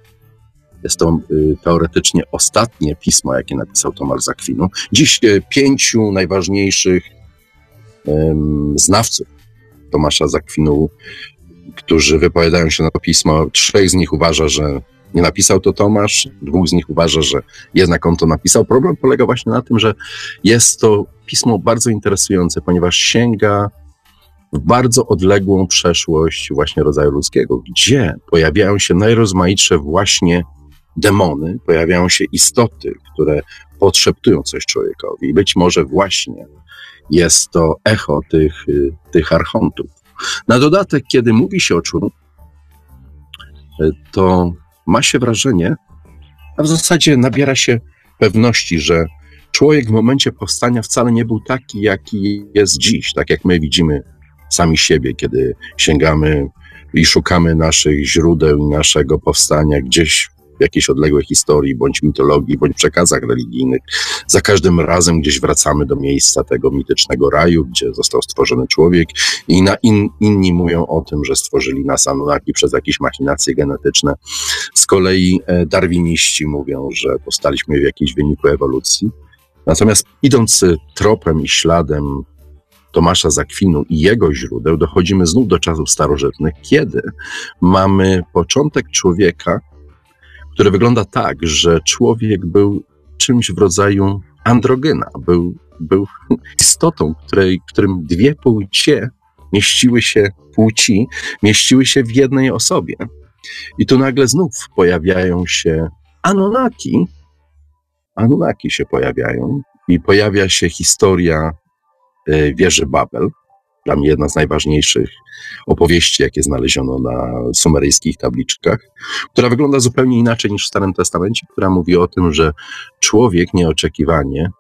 Speaker 3: Jest to y, teoretycznie ostatnie pismo, jakie napisał Tomasz z. Dziś y, pięciu najważniejszych znawców Tomasza Zakwinu, którzy wypowiadają się na to pismo. Trzech z nich uważa, że nie napisał to Tomasz, dwóch z nich uważa, że jednak on to napisał. Problem polega właśnie na tym, że jest to pismo bardzo interesujące, ponieważ sięga w bardzo odległą przeszłość właśnie rodzaju ludzkiego, gdzie pojawiają się najrozmaitsze właśnie demony, pojawiają się istoty, które podszeptują coś człowiekowi. I być może właśnie jest to echo tych, y, tych archontów. Na dodatek, kiedy mówi się o człowieku, y, to ma się wrażenie, a w zasadzie nabiera się pewności, że człowiek w momencie powstania wcale nie był taki, jaki jest dziś, tak jak my widzimy sami siebie, kiedy sięgamy i szukamy naszych źródeł naszego powstania gdzieś w jakiejś odległej historii, bądź mitologii, bądź przekazach religijnych. Za każdym razem gdzieś wracamy do miejsca tego mitycznego raju, gdzie został stworzony człowiek i na in, inni mówią o tym, że stworzyli nas Anunnaki przez jakieś machinacje genetyczne. Z kolei e, darwiniści mówią, że powstaliśmy w jakimś wyniku ewolucji. Natomiast idąc tropem i śladem Tomasza Zakwinu i jego źródeł, dochodzimy znów do czasów starożytnych, kiedy mamy początek człowieka, które wygląda tak, że człowiek był czymś w rodzaju androgyna, był, był istotą, której, którym dwie płcie mieściły się, płci mieściły się w jednej osobie. I tu nagle znów pojawiają się Anunnaki. Anunnaki się pojawiają i pojawia się historia y, wieży Babel, dla mnie jedna z najważniejszych opowieści, jakie znaleziono na sumeryjskich tabliczkach, która wygląda zupełnie inaczej niż w Starym Testamencie, która mówi o tym, że człowiek nieoczekiwanie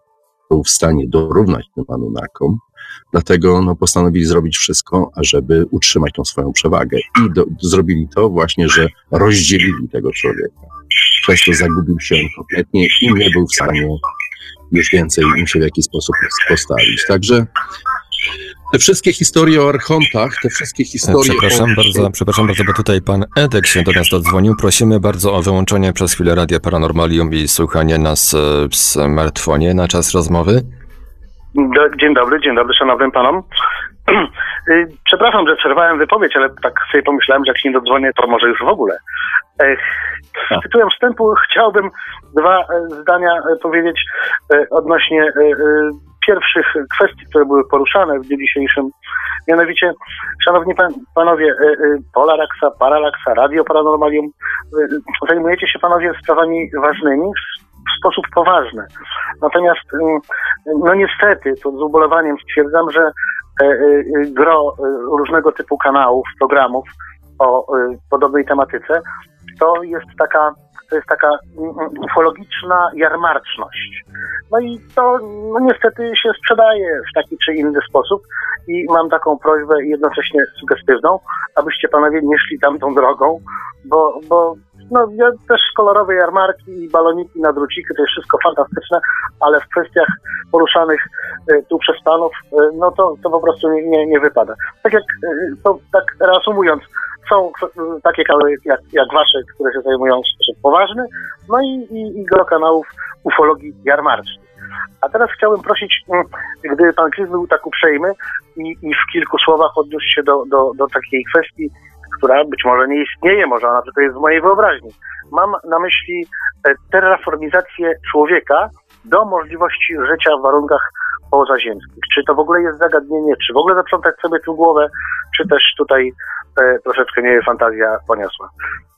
Speaker 3: był w stanie dorównać tym Anunnakom, dlatego no, postanowili zrobić wszystko, ażeby utrzymać tą swoją przewagę. I do, zrobili to właśnie, że rozdzielili tego człowieka. Przez to zagubił się on kompletnie i nie był w stanie już więcej im się w jakiś sposób postawić. Także te wszystkie historie o archontach, te wszystkie historie.
Speaker 2: Przepraszam
Speaker 3: o...
Speaker 2: bardzo, przepraszam bardzo, bo tutaj pan Edek się do nas dodzwonił. Prosimy bardzo o wyłączenie przez chwilę Radia Paranormalium i słuchanie nas e, w smartfonie na czas rozmowy.
Speaker 6: Dzień dobry, dzień dobry szanownym panom. Y, przepraszam, że przerwałem wypowiedź, ale tak sobie pomyślałem, że jak się nie dodzwonię, to może już w ogóle. Tytułem wstępu chciałbym dwa e, zdania e, powiedzieć odnośnie pierwszych kwestii, które były poruszane w dniu dzisiejszym. Mianowicie, szanowni pan, panowie, y, y, Polaraxa, Paralaxa, Radio Paranormalium, y, zajmujecie się panowie sprawami ważnymi w sposób poważny. Natomiast, no niestety, to z ubolewaniem stwierdzam, że gro różnego typu kanałów, programów o podobnej tematyce, to jest taka to jest taka mm, mm, ufologiczna jarmarczność. No i to no niestety się sprzedaje w taki czy inny sposób i mam taką prośbę jednocześnie sugestywną, abyście panowie nie szli tamtą drogą, bo, bo no, ja też kolorowe jarmarki i baloniki na druciki to jest wszystko fantastyczne, ale w kwestiach poruszanych y, tu przez panów, y, no to, to po prostu nie, nie wypada. Tak jak, y, to tak reasumując, są takie kanały jak, jak wasze, które się zajmują sposób poważny, no i, i, i gro kanałów ufologii jarmarcznej. A teraz chciałbym prosić, gdyby pan Krys był tak uprzejmy i, i w kilku słowach odniósł się do, do, do takiej kwestii, która być może nie istnieje, może ona tylko jest w mojej wyobraźni. Mam na myśli e, terraformizację człowieka do możliwości życia w warunkach pozaziemskich. Czy to w ogóle jest zagadnienie, czy w ogóle zaprzątać sobie tu głowę, czy też tutaj e, troszeczkę mnie fantazja poniosła.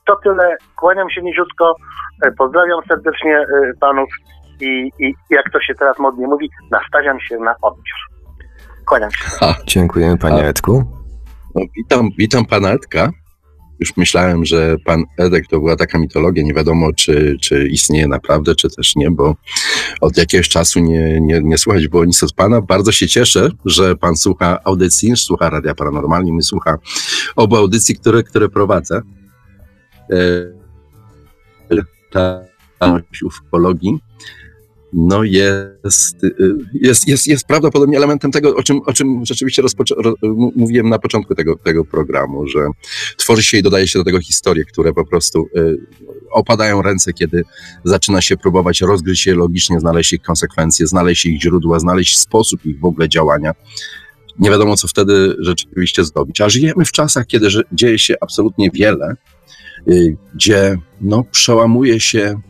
Speaker 6: To tyle. Kłaniam się niziutko. E, pozdrawiam serdecznie e, panów i, i jak to się teraz modnie mówi, nastawiam się na odbiór. Kłaniam się.
Speaker 2: Ha. Dziękujemy panie Edku.
Speaker 3: No, witam, witam pana Edka. Już myślałem, że pan Edek to była taka mitologia, nie wiadomo, czy, czy istnieje naprawdę, czy też nie, bo od jakiegoś czasu nie, nie, nie słuchać było nic od pana. Bardzo się cieszę, że pan słucha audycji, słucha Radia Paranormalnie, i słucha obu audycji, które, które prowadzę. E, ta ufologii no jest, y, jest, jest, jest prawdopodobnie elementem tego, o czym, o czym rzeczywiście mówiłem na początku tego, tego programu, że tworzy się i dodaje się do tego historie, które po prostu y, opadają ręce, kiedy zaczyna się próbować rozgryźć je logicznie, znaleźć ich konsekwencje, znaleźć ich źródła, znaleźć sposób ich w ogóle działania. Nie wiadomo, co wtedy rzeczywiście zrobić. A żyjemy w czasach, kiedy dzieje się absolutnie wiele, y, gdzie no, przełamuje się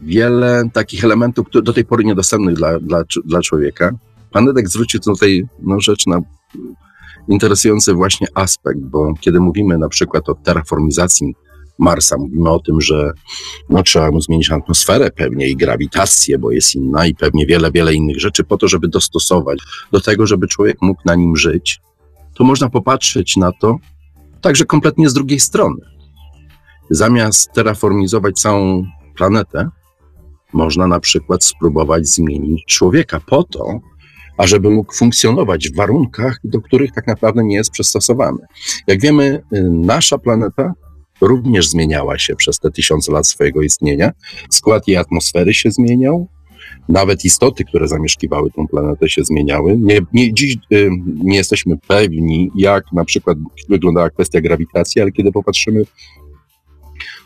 Speaker 3: wiele takich elementów, które do tej pory niedostępnych dla, dla, dla człowieka. Pan Edek zwrócił tutaj no, rzecz na interesujący właśnie aspekt, bo kiedy mówimy na przykład o terraformizacji Marsa, mówimy o tym, że no, trzeba mu zmienić atmosferę pewnie i grawitację, bo jest inna i pewnie wiele, wiele innych rzeczy po to, żeby dostosować do tego, żeby człowiek mógł na nim żyć, to można popatrzeć na to także kompletnie z drugiej strony. Zamiast terraformizować całą planetę, można na przykład spróbować zmienić człowieka po to, ażeby mógł funkcjonować w warunkach, do których tak naprawdę nie jest przystosowany. Jak wiemy, y, nasza planeta również zmieniała się przez te tysiące lat swojego istnienia. Skład jej atmosfery się zmieniał, nawet istoty, które zamieszkiwały tę planetę, się zmieniały. Nie, nie, dziś y, nie jesteśmy pewni, jak na przykład wyglądała kwestia grawitacji, ale kiedy popatrzymy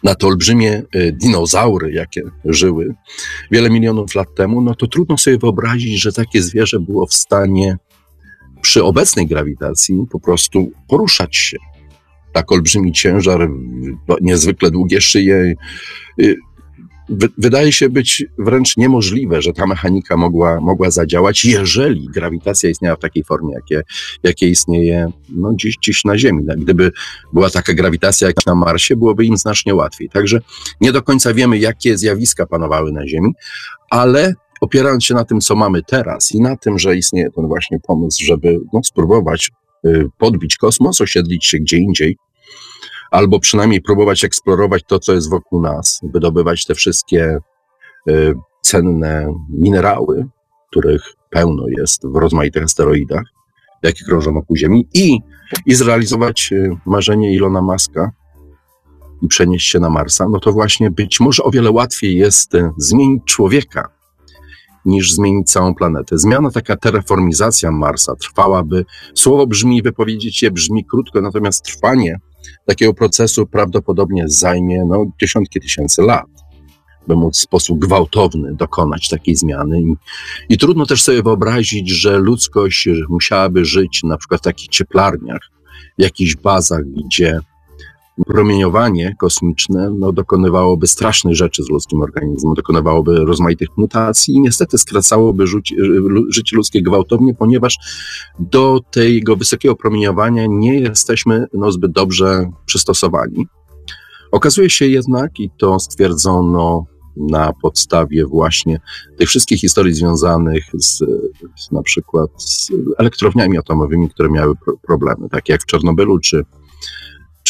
Speaker 3: na te olbrzymie e, dinozaury, jakie żyły wiele milionów lat temu, no to trudno sobie wyobrazić, że takie zwierzę było w stanie przy obecnej grawitacji po prostu poruszać się. Tak olbrzymi ciężar, niezwykle długie szyje. Y, wydaje się być wręcz niemożliwe, że ta mechanika mogła, mogła zadziałać, jeżeli grawitacja istniała w takiej formie, jakie, jakie istnieje no, dziś, dziś na Ziemi. No, gdyby była taka grawitacja jak na Marsie, byłoby im znacznie łatwiej. Także nie do końca wiemy, jakie zjawiska panowały na Ziemi, ale opierając się na tym, co mamy teraz i na tym, że istnieje ten właśnie pomysł, żeby no, spróbować y, podbić kosmos, osiedlić się gdzie indziej, albo przynajmniej próbować eksplorować to, co jest wokół nas, wydobywać te wszystkie y, cenne minerały, których pełno jest w rozmaitych asteroidach, jakie krążą wokół Ziemi, i, i zrealizować y, marzenie Ilona Maska i przenieść się na Marsa, no to właśnie być może o wiele łatwiej jest y, zmienić człowieka, niż zmienić całą planetę. Zmiana, taka terraformizacja Marsa trwałaby, słowo brzmi, wypowiedzieć je brzmi krótko, natomiast trwanie takiego procesu prawdopodobnie zajmie no, dziesiątki tysięcy lat, by móc w sposób gwałtowny dokonać takiej zmiany. I, I trudno też sobie wyobrazić, że ludzkość musiałaby żyć na przykład w takich cieplarniach, w jakichś bazach, gdzie promieniowanie kosmiczne no, dokonywałoby strasznych rzeczy z ludzkim organizmem, dokonywałoby rozmaitych mutacji i niestety skracałoby życie, życie ludzkie gwałtownie, ponieważ do tego wysokiego promieniowania nie jesteśmy no, zbyt dobrze przystosowani. Okazuje się jednak, i to stwierdzono na podstawie właśnie tych wszystkich historii związanych z, na przykład z elektrowniami atomowymi, które miały pro problemy, takie jak w Czarnobylu czy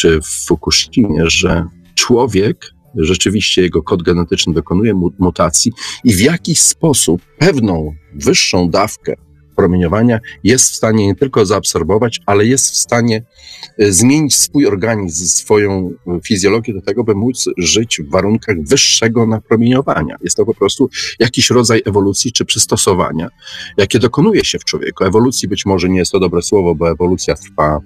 Speaker 3: czy w Fukushimie, że człowiek, rzeczywiście jego kod genetyczny dokonuje mutacji i w jakiś sposób pewną wyższą dawkę promieniowania jest w stanie nie tylko zaabsorbować, ale jest w stanie e, zmienić swój organizm, swoją fizjologię do tego, by móc żyć w warunkach wyższego napromieniowania. Jest to po prostu jakiś rodzaj ewolucji czy przystosowania, jakie dokonuje się w człowieku. Ewolucji być może nie jest to dobre słowo, bo ewolucja trwa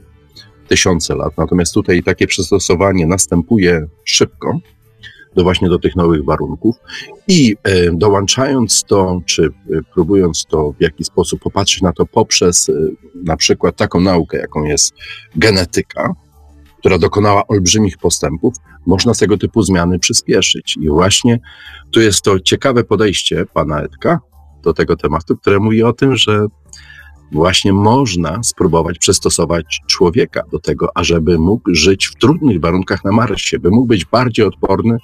Speaker 3: tysiące lat. Natomiast tutaj takie przystosowanie następuje szybko do właśnie do tych nowych warunków i e, dołączając to, czy e, próbując to w jakiś sposób popatrzeć na to poprzez e, na przykład taką naukę, jaką jest genetyka, która dokonała olbrzymich postępów, można tego typu zmiany przyspieszyć. I właśnie tu jest to ciekawe podejście pana Edka do tego tematu, które mówi o tym, że właśnie można spróbować przystosować człowieka do tego, ażeby mógł żyć w trudnych warunkach na Marsie, by mógł być bardziej odporny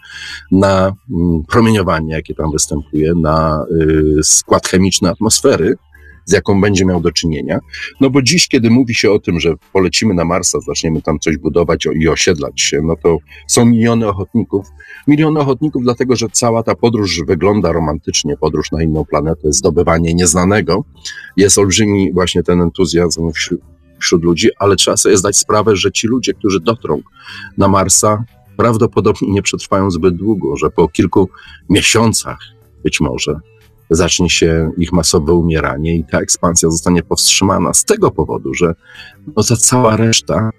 Speaker 3: na mm, promieniowanie, jakie tam występuje, na y, skład chemiczny atmosfery, z jaką będzie miał do czynienia. No bo dziś, kiedy mówi się o tym, że polecimy na Marsa, zaczniemy tam coś budować i osiedlać się, no to są miliony ochotników. Miliony ochotników, dlatego że cała ta podróż wygląda romantycznie, podróż na inną planetę, zdobywanie nieznanego. Jest olbrzymi właśnie ten entuzjazm wśród, wśród ludzi, ale trzeba sobie zdać sprawę, że ci ludzie, którzy dotrą na Marsa, prawdopodobnie nie przetrwają zbyt długo, że po kilku miesiącach być może zacznie się ich masowe umieranie i ta ekspansja zostanie powstrzymana z tego powodu, że no, ta cała reszta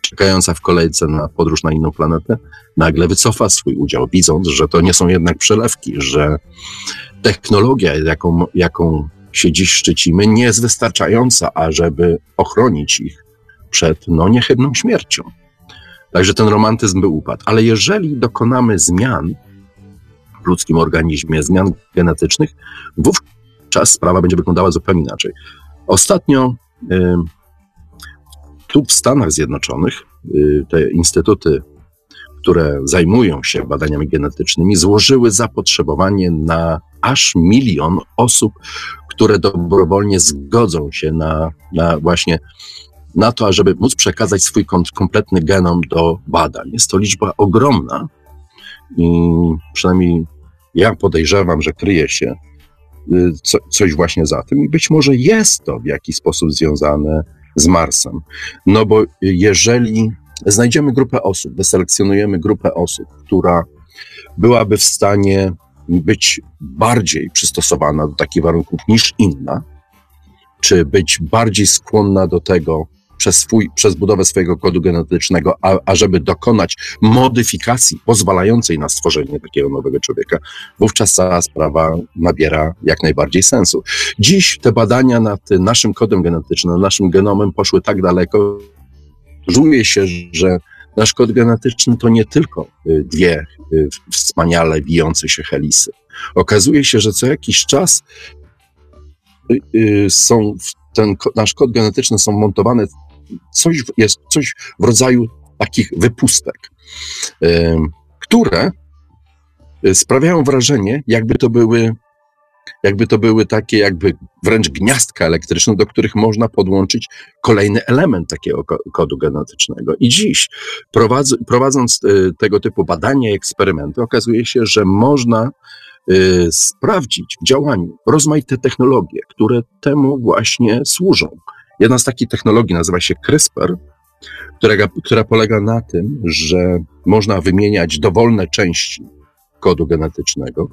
Speaker 3: czekająca w kolejce na podróż na inną planetę, nagle wycofa swój udział, widząc, że to nie są jednak przelewki, że technologia, jaką, jaką się dziś szczycimy, nie jest wystarczająca, ażeby ochronić ich przed no, niechybną śmiercią. Także ten romantyzm by upadł. Ale jeżeli dokonamy zmian, ludzkim organizmie zmian genetycznych, wówczas sprawa będzie wyglądała zupełnie inaczej. Ostatnio y, tu w Stanach Zjednoczonych y, te instytuty, które zajmują się badaniami genetycznymi, złożyły zapotrzebowanie na aż milion osób, które dobrowolnie zgodzą się na, na właśnie na to, ażeby móc przekazać swój kompletny genom do badań. Jest to liczba ogromna przynajmniej ja podejrzewam, że kryje się y, co, coś właśnie za tym i być może jest to w jakiś sposób związane z Marsem. No bo jeżeli znajdziemy grupę osób, wyselekcjonujemy grupę osób, która byłaby w stanie być bardziej przystosowana do takich warunków niż inna, czy być bardziej skłonna do tego, przez, swój, przez budowę swojego kodu genetycznego, a, ażeby dokonać modyfikacji pozwalającej na stworzenie takiego nowego człowieka, wówczas cała sprawa nabiera jak najbardziej sensu. Dziś te badania nad naszym kodem genetycznym, naszym genomem poszły tak daleko, czuje się, że nasz kod genetyczny to nie tylko y, dwie y, wspaniale bijące się helisy. Okazuje się, że co jakiś czas y, są ten nasz kod genetyczny są montowane coś, jest coś w rodzaju takich wypustek, które sprawiają wrażenie, jakby to były jakby to były takie jakby wręcz gniazdka elektryczne, do których można podłączyć kolejny element takiego kodu genetycznego. I dziś, prowadz, prowadząc y, tego typu badania i eksperymenty, okazuje się, że można y, sprawdzić w działaniu rozmaite technologie, które temu właśnie służą. Jedna z takich technologii nazywa się CRISPR, która, która polega na tym, że można wymieniać dowolne części kodu genetycznego,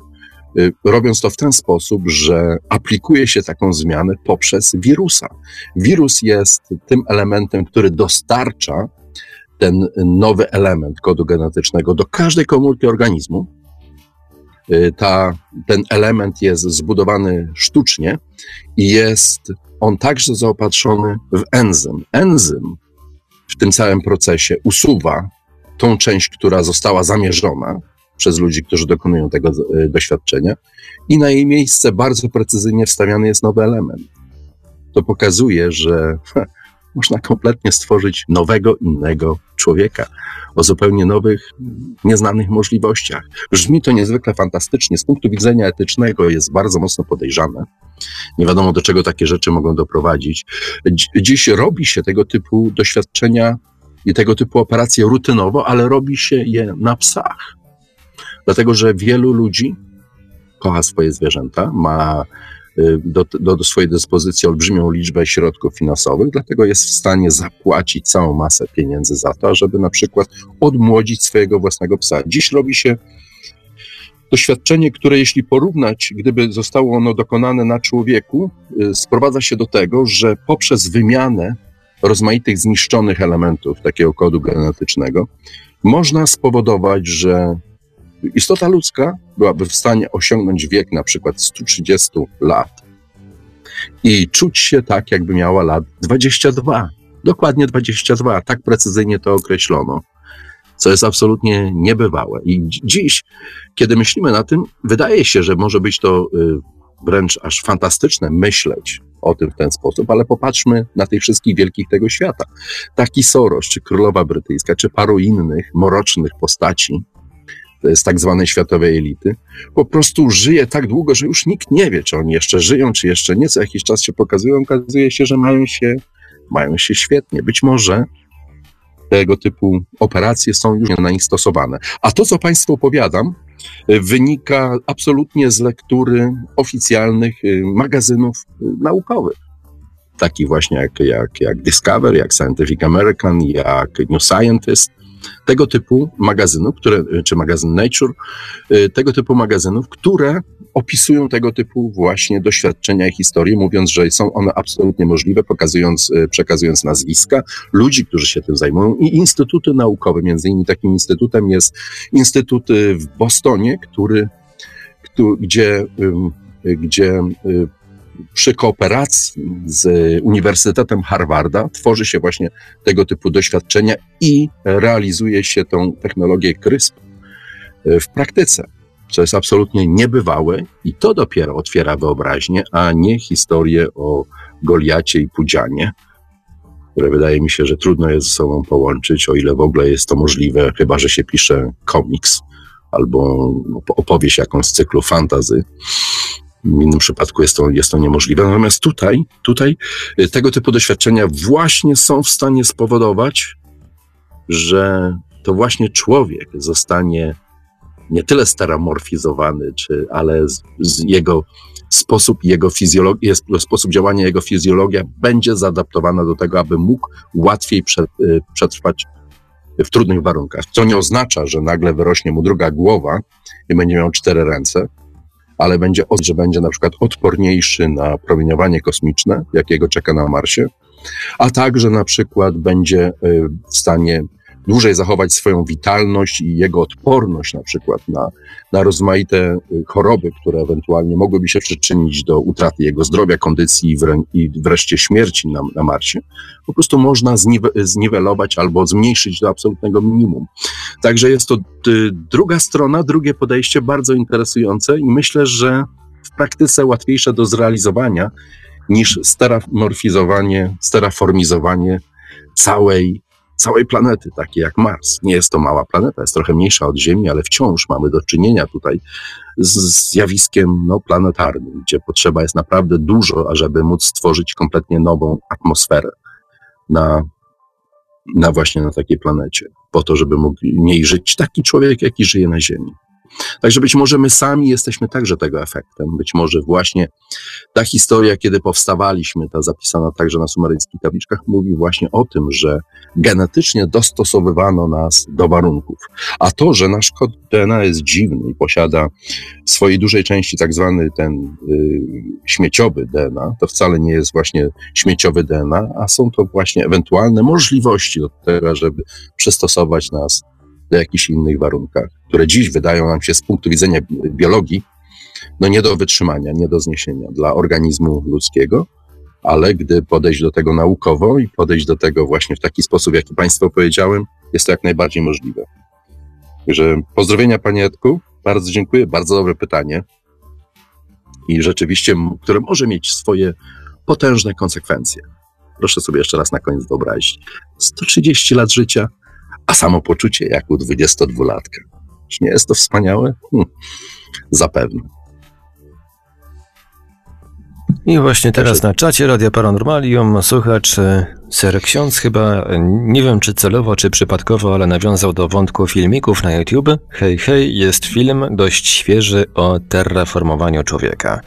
Speaker 3: Y, robiąc to w ten sposób, że aplikuje się taką zmianę poprzez wirusa. Wirus jest tym elementem, który dostarcza ten nowy element kodu genetycznego do każdej komórki organizmu. Y, ta, ten element jest zbudowany sztucznie i jest on także zaopatrzony w enzym. Enzym w tym całym procesie usuwa tą część, która została zamierzona, przez ludzi, którzy dokonują tego e, doświadczenia, i na jej miejsce bardzo precyzyjnie wstawiany jest nowy element. To pokazuje, że można kompletnie stworzyć nowego, innego człowieka o zupełnie nowych, nieznanych możliwościach. Brzmi to niezwykle fantastycznie. Z punktu widzenia etycznego jest bardzo mocno podejrzane. Nie wiadomo, do czego takie rzeczy mogą doprowadzić. Dziś robi się tego typu doświadczenia i tego typu operacje rutynowo, ale robi się je na psach. Dlatego, że wielu ludzi kocha swoje zwierzęta, ma do, do, do, swojej dyspozycji olbrzymią liczbę środków finansowych, dlatego jest w stanie zapłacić całą masę pieniędzy za to, żeby na przykład odmłodzić swojego własnego psa. Dziś robi się doświadczenie, które jeśli porównać, gdyby zostało ono dokonane na człowieku, y, sprowadza się do tego, że poprzez wymianę rozmaitych zniszczonych elementów takiego kodu genetycznego można spowodować, że istota ludzka byłaby w stanie osiągnąć wiek na przykład 130 lat i czuć się tak, jakby miała lat 22. Dokładnie 22, tak precyzyjnie to określono, co jest absolutnie niebywałe. I dziś, kiedy myślimy na tym, wydaje się, że może być to y, wręcz aż fantastyczne myśleć o tym w ten sposób, ale popatrzmy na tych wszystkich wielkich tego świata. Taki Soros, czy Królowa Brytyjska, czy paru innych mrocznych postaci, z tak zwanej światowej elity, po prostu żyje tak długo, że już nikt nie wie, czy oni jeszcze żyją, czy jeszcze nie. Co jakiś czas się pokazują, okazuje się, że mają się, mają się świetnie. Być może tego typu operacje są już na nich stosowane. A to, co Państwu opowiadam, wynika absolutnie z lektury oficjalnych y, magazynów y, naukowych. Takich właśnie jak, jak, jak Discover, jak Scientific American, jak New Scientist, tego typu magazynów, które, czy magazyn Nature, y, tego typu magazynów, które opisują tego typu właśnie doświadczenia i historie, mówiąc, że są one absolutnie możliwe, pokazując, y, przekazując nazwiska ludzi, którzy się tym zajmują i instytuty naukowe. Między innymi takim instytutem jest Instytut w Bostonie, który, gdzie, gdzie y, przy kooperacji z Uniwersytetem Harvarda tworzy się właśnie tego typu doświadczenia i realizuje się tą technologię CRISP w praktyce, co jest absolutnie niebywałe i to dopiero otwiera wyobraźnię, a nie historię o Goliacie i Pudzianie, które wydaje mi się, że trudno jest ze sobą połączyć, o ile w ogóle jest to możliwe, chyba że się pisze komiks albo opowieść jakąś z cyklu fantazy. W innym przypadku jest to, jest to niemożliwe. Natomiast tutaj, tutaj y, tego typu doświadczenia właśnie są w stanie spowodować, że to właśnie człowiek zostanie nie tyle stereomorfizowany, czy, ale z, z jego sposób jego fizjologia, sposób działania jego fizjologia będzie zaadaptowana do tego, aby mógł łatwiej y, przetrwać w trudnych warunkach. Co nie oznacza, że nagle wyrośnie mu druga głowa i będzie miał cztery ręce, ale będzie, że będzie na przykład odporniejszy na promieniowanie kosmiczne, jakiego czeka na Marsie, a także na przykład będzie y, w stanie dłużej zachować swoją witalność i jego odporność na przykład na, na rozmaite y, choroby, które ewentualnie mogłyby się przyczynić do utraty jego zdrowia, kondycji i, wreszcie śmierci na, na Marsie, po prostu można zniwe, zniwelować albo zmniejszyć do absolutnego minimum. Także jest to y, druga strona, drugie podejście bardzo interesujące i myślę, że w praktyce łatwiejsze do zrealizowania niż steramorfizowanie, steraformizowanie całej, całej planety, takiej jak Mars. Nie jest to mała planeta, jest trochę mniejsza od Ziemi, ale wciąż mamy do czynienia tutaj z zjawiskiem no, planetarnym, gdzie potrzeba jest naprawdę dużo, ażeby móc stworzyć kompletnie nową atmosferę na, na właśnie na takiej planecie, po to, żeby mógł niej żyć taki człowiek, jaki żyje na Ziemi. Także być może my sami jesteśmy także tego efektem. Być może właśnie ta historia, kiedy powstawaliśmy, ta zapisana także na sumeryjskich tabliczkach, mówi właśnie o tym, że genetycznie dostosowywano nas do warunków. A to, że nasz kod DNA jest dziwny i posiada w swojej dużej części tak zwany ten y, śmieciowy DNA, to wcale nie jest właśnie śmieciowy DNA, a są to właśnie ewentualne możliwości do tego, żeby przystosować nas do jakichś innych warunkach, które dziś wydają nam się z punktu widzenia bi- biologii no nie do wytrzymania, nie do zniesienia dla organizmu ludzkiego, ale gdy podejść do tego naukowo i podejść do tego właśnie w taki sposób, jaki Państwu powiedziałem, jest to jak najbardziej możliwe. Także pozdrowienia Panie Edku, bardzo dziękuję, bardzo dobre pytanie i rzeczywiście, które może mieć swoje potężne konsekwencje. Proszę sobie jeszcze raz na koniec wyobrazić. 130 lat życia, a samopoczucie jak u 22-latka. Czy nie jest to wspaniałe? Hm, zapewne.
Speaker 2: I właśnie teraz na czacie Radia Paranormalium słuchacz e, Ser Ksiądz chyba, e, nie wiem czy celowo, czy przypadkowo, ale nawiązał do wątku filmików na YouTube. Hej, hej, jest film dość świeży o terraformowaniu człowieka.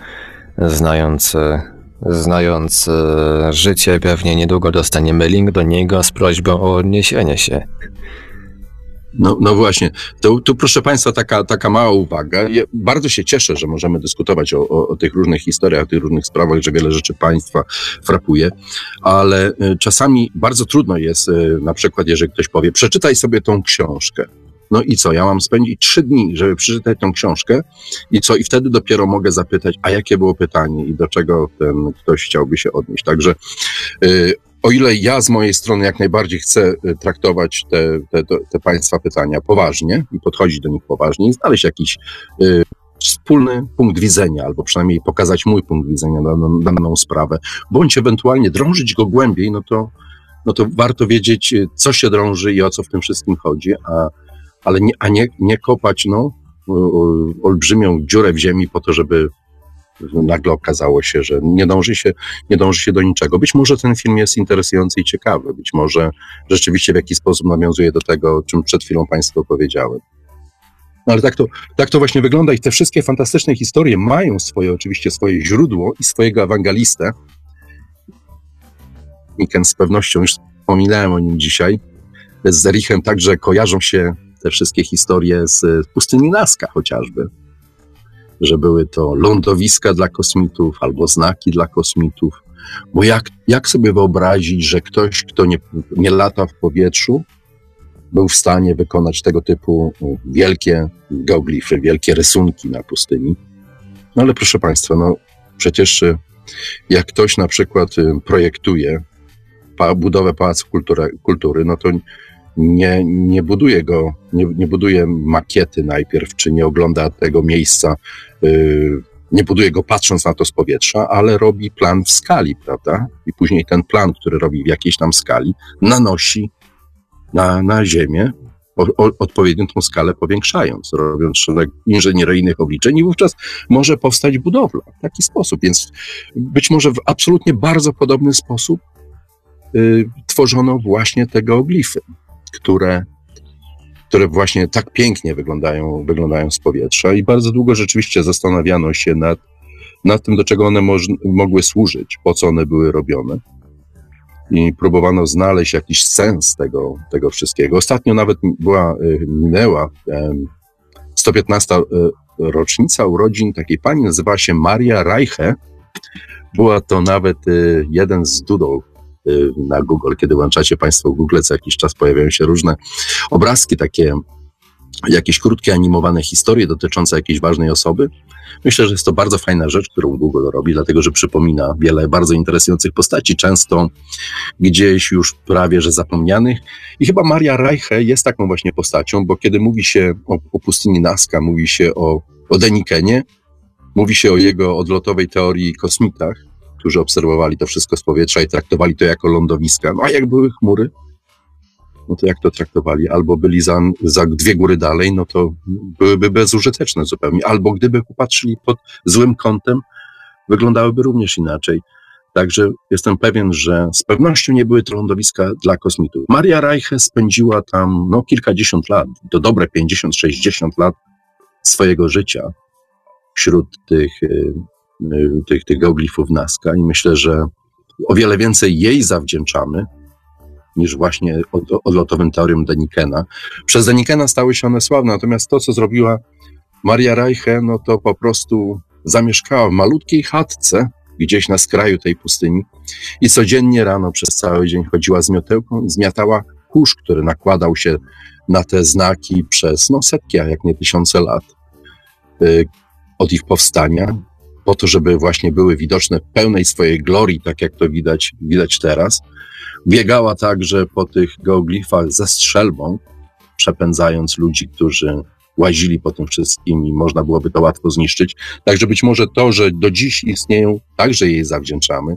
Speaker 2: Znając, e, znając e, życie, pewnie niedługo dostaniemy link do niego z prośbą o odniesienie się.
Speaker 3: No, no właśnie, to, tu proszę Państwa taka, taka mała uwaga. Ja bardzo się cieszę, że możemy dyskutować o, o, o tych różnych historiach, o tych różnych sprawach, że wiele rzeczy Państwa frapuje, ale y, czasami bardzo trudno jest, y, na przykład jeżeli ktoś powie, przeczytaj sobie tą książkę. No i co, ja mam spędzić trzy dni, żeby przeczytać tą książkę. I co, i wtedy dopiero mogę zapytać, a jakie było pytanie i do czego ten ktoś chciałby się odnieść. Także y, o ile ja z mojej strony jak najbardziej chcę y, traktować te, te, te, Państwa pytania poważnie i podchodzić do nich poważnie i znaleźć jakiś y, wspólny punkt widzenia, albo przynajmniej pokazać mój punkt widzenia na daną, daną sprawę, bądź ewentualnie drążyć go głębiej, no to, no to warto wiedzieć, y, co się drąży i o co w tym wszystkim chodzi, a, ale nie, a nie, nie kopać no, olbrzymią dziurę w ziemi po to, żeby nagle okazało się, że nie dąży się, nie dąży się do niczego. Być może ten film jest interesujący i ciekawy, być może rzeczywiście w jakiś sposób nawiązuje do tego, o czym przed chwilą Państwu powiedziałem. No ale tak to, tak to właśnie wygląda i te wszystkie fantastyczne historie mają swoje, oczywiście swoje źródło i swojego ewangelistę. Miken z pewnością już wspominałem o nim dzisiaj. Z Zerichem także kojarzą się te wszystkie historie z pustyni Naska chociażby że były to lądowiska dla kosmitów albo znaki dla kosmitów. Bo jak, jak sobie wyobrazić, że ktoś, kto nie, nie lata w powietrzu, był w stanie wykonać tego typu no, wielkie geoglify, wielkie rysunki na pustyni? No ale proszę Państwa, no przecież y, jak ktoś na przykład projektuje budowę Pałacu Kultury, Kultury, no to nie, nie buduje go, nie, nie buduje makiety najpierw, czy nie ogląda tego miejsca y, nie buduje go patrząc na to z powietrza, ale robi plan w skali, prawda? I później ten plan, który robi w jakiejś tam skali, nanosi na, na ziemię, o, o, odpowiednio tą skalę powiększając, robiąc szereg inżynieryjnych obliczeń i wówczas może powstać budowla w taki sposób. Więc być może w absolutnie bardzo podobny sposób y, tworzono właśnie te geoglify, które które właśnie tak pięknie wyglądają, wyglądają z powietrza i bardzo długo rzeczywiście zastanawiano się nad, nad tym, do czego one moż, mogły służyć, po co one były robione. I próbowano znaleźć jakiś sens tego, tego wszystkiego. Ostatnio nawet była, y, minęła em, 115 y, rocznica urodzin takiej pani, nazywała się Maria Reiche. Była to nawet y, jeden z y, na Google. Kiedy włączacie Państwo Google, co jakiś czas pojawiają się różne obrazki, takie jakieś krótkie animowane historie dotyczące jakiejś ważnej osoby. Myślę, że jest to bardzo fajna rzecz, którą Google robi, dlatego że przypomina wiele bardzo interesujących postaci, często gdzieś już prawie że zapomnianych. I chyba Maria Reiche jest taką właśnie postacią, bo kiedy mówi się o, o pustyni Nazca, mówi się o, o Denikenie, mówi się o jego odlotowej teorii kosmitach, którzy obserwowali to wszystko z powietrza i traktowali to jako lądowiska. No a jak były chmury, no to jak to traktowali? Albo byli za, za dwie góry dalej, no to byłyby bezużyteczne zupełnie. Albo gdyby popatrzyli pod złym kątem, wyglądałyby również inaczej. Także jestem pewien, że z pewnością nie były to lądowiska dla kosmitów. Maria Reiche spędziła tam no, kilkadziesiąt lat, to dobre 50-60 lat swojego życia wśród tych, y, tych, tych geoglifów Nazca i myślę, że o wiele więcej jej zawdzięczamy niż właśnie odlotowym teoriom Denikena. Przez Denikena stały się one sławne, natomiast to, co zrobiła Maria Reiche, no to po prostu zamieszkała w malutkiej chatce gdzieś na skraju tej pustyni i codziennie rano przez cały dzień chodziła z miotełką i zmiatała kurz, który nakładał się na te znaki przez no, setki, a jak nie tysiące lat y, od ich powstania, po to, żeby właśnie były widoczne w pełnej swojej glorii, tak jak to widać, widać teraz. Biegała także po tych geoglifach ze strzelbą, przepędzając ludzi, którzy łazili po tym wszystkim i można byłoby to łatwo zniszczyć. Także być może to, że do dziś istnieją, także jej zawdzięczamy.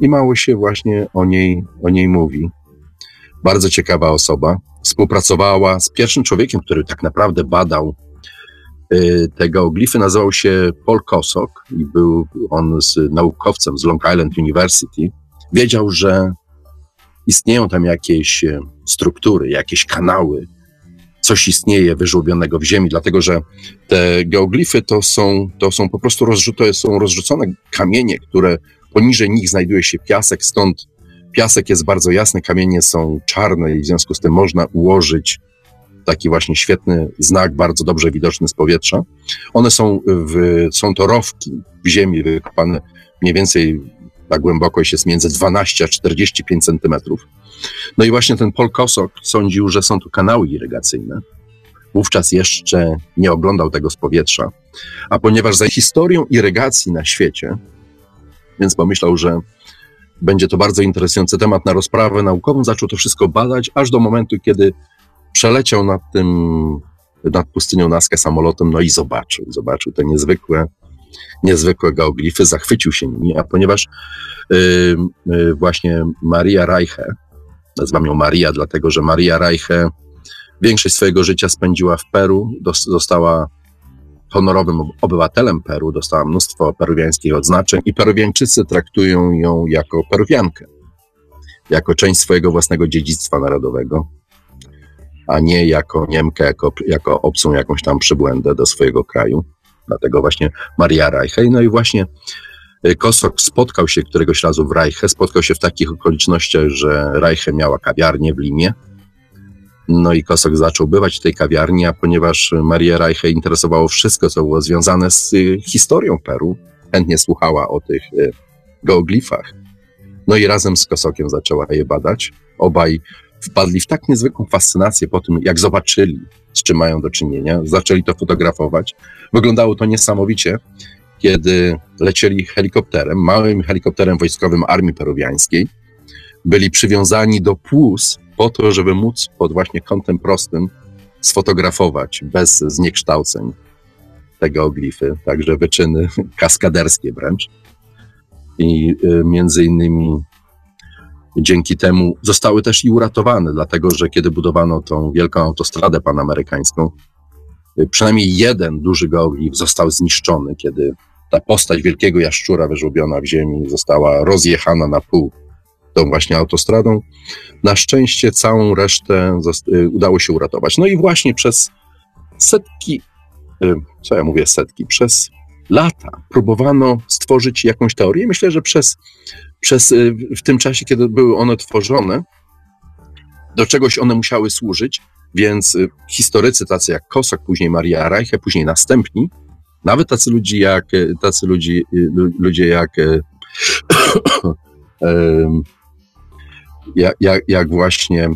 Speaker 3: I mało się właśnie o niej, o niej mówi. Bardzo ciekawa osoba. Współpracowała z pierwszym człowiekiem, który tak naprawdę badał te geoglify. Nazywał się Paul Kosok i był on z naukowcem z Long Island University. Wiedział, że istnieją tam jakieś e, struktury, jakieś kanały, coś istnieje wyżłobionego w ziemi, dlatego że te geoglify to są, to są po prostu rozrzucone, są rozrzucone kamienie, które poniżej nich znajduje się piasek, stąd piasek jest bardzo jasny, kamienie są czarne i w związku z tym można ułożyć taki właśnie świetny znak, bardzo dobrze widoczny z powietrza. One są, w, są to rowki w ziemi wykopane mniej więcej ta głębokość jest między 12 a 45 centymetrów. No i właśnie ten Paul Kosok sądził, że są tu kanały irygacyjne. Wówczas jeszcze nie oglądał tego z powietrza, a ponieważ za historią irygacji na świecie, więc pomyślał, że będzie to bardzo interesujący temat na rozprawę naukową, zaczął to wszystko badać, aż do momentu, kiedy przeleciał nad tym, nad pustynią Naskę samolotem, no i zobaczył, zobaczył te niezwykłe niezwykłe geoglify, zachwycił się nimi, a ponieważ y, y, właśnie Maria Reiche, nazywam ją Maria, dlatego że Maria Reiche większość swojego życia spędziła w Peru, została honorowym obywatelem Peru, dostała mnóstwo peruwiańskich odznaczeń i peruwiańczycy traktują ją jako peruwiankę, jako część swojego własnego dziedzictwa narodowego, a nie jako Niemkę, jako, jako obcą jakąś tam przybłędę do swojego kraju dlatego właśnie Maria Reiche. No i właśnie y, Kosok spotkał się któregoś razu w Reiche, spotkał się w takich okolicznościach, że Reiche miała kawiarnię w Limie. No i Kosok zaczął bywać w tej kawiarni, a ponieważ Maria Reiche interesowało wszystko, co było związane z y, historią Peru, chętnie słuchała o tych y, geoglifach. No i razem z Kosokiem zaczęła je badać. Obaj wpadli w tak niezwykłą fascynację po tym, jak zobaczyli, z czym mają do czynienia, zaczęli to fotografować. Wyglądało to niesamowicie, kiedy lecieli helikopterem, małym helikopterem wojskowym Armii Peruwiańskiej. Byli przywiązani do płus po to, żeby móc pod właśnie kątem prostym sfotografować bez zniekształceń te geoglify, także wyczyny kaskaderskie wręcz. I y, między innymi dzięki temu zostały też i uratowane, dlatego że kiedy budowano tą wielką autostradę panamerykańską, y, przynajmniej jeden duży geoglif został zniszczony, kiedy ta postać wielkiego jaszczura wyżłobiona w ziemi została rozjechana na pół tą właśnie autostradą. Na szczęście całą resztę y, udało się uratować. No i właśnie przez setki, y, co ja mówię setki, przez lata próbowano stworzyć jakąś teorię. Myślę, że przez przez, y, w tym czasie, kiedy były one tworzone, do czegoś one musiały służyć, więc y, historycy tacy jak Kossak, później Maria Reiche, później następni, nawet tacy ludzie jak, y, tacy ludzi, ludzie jak jak, jak, właśnie y,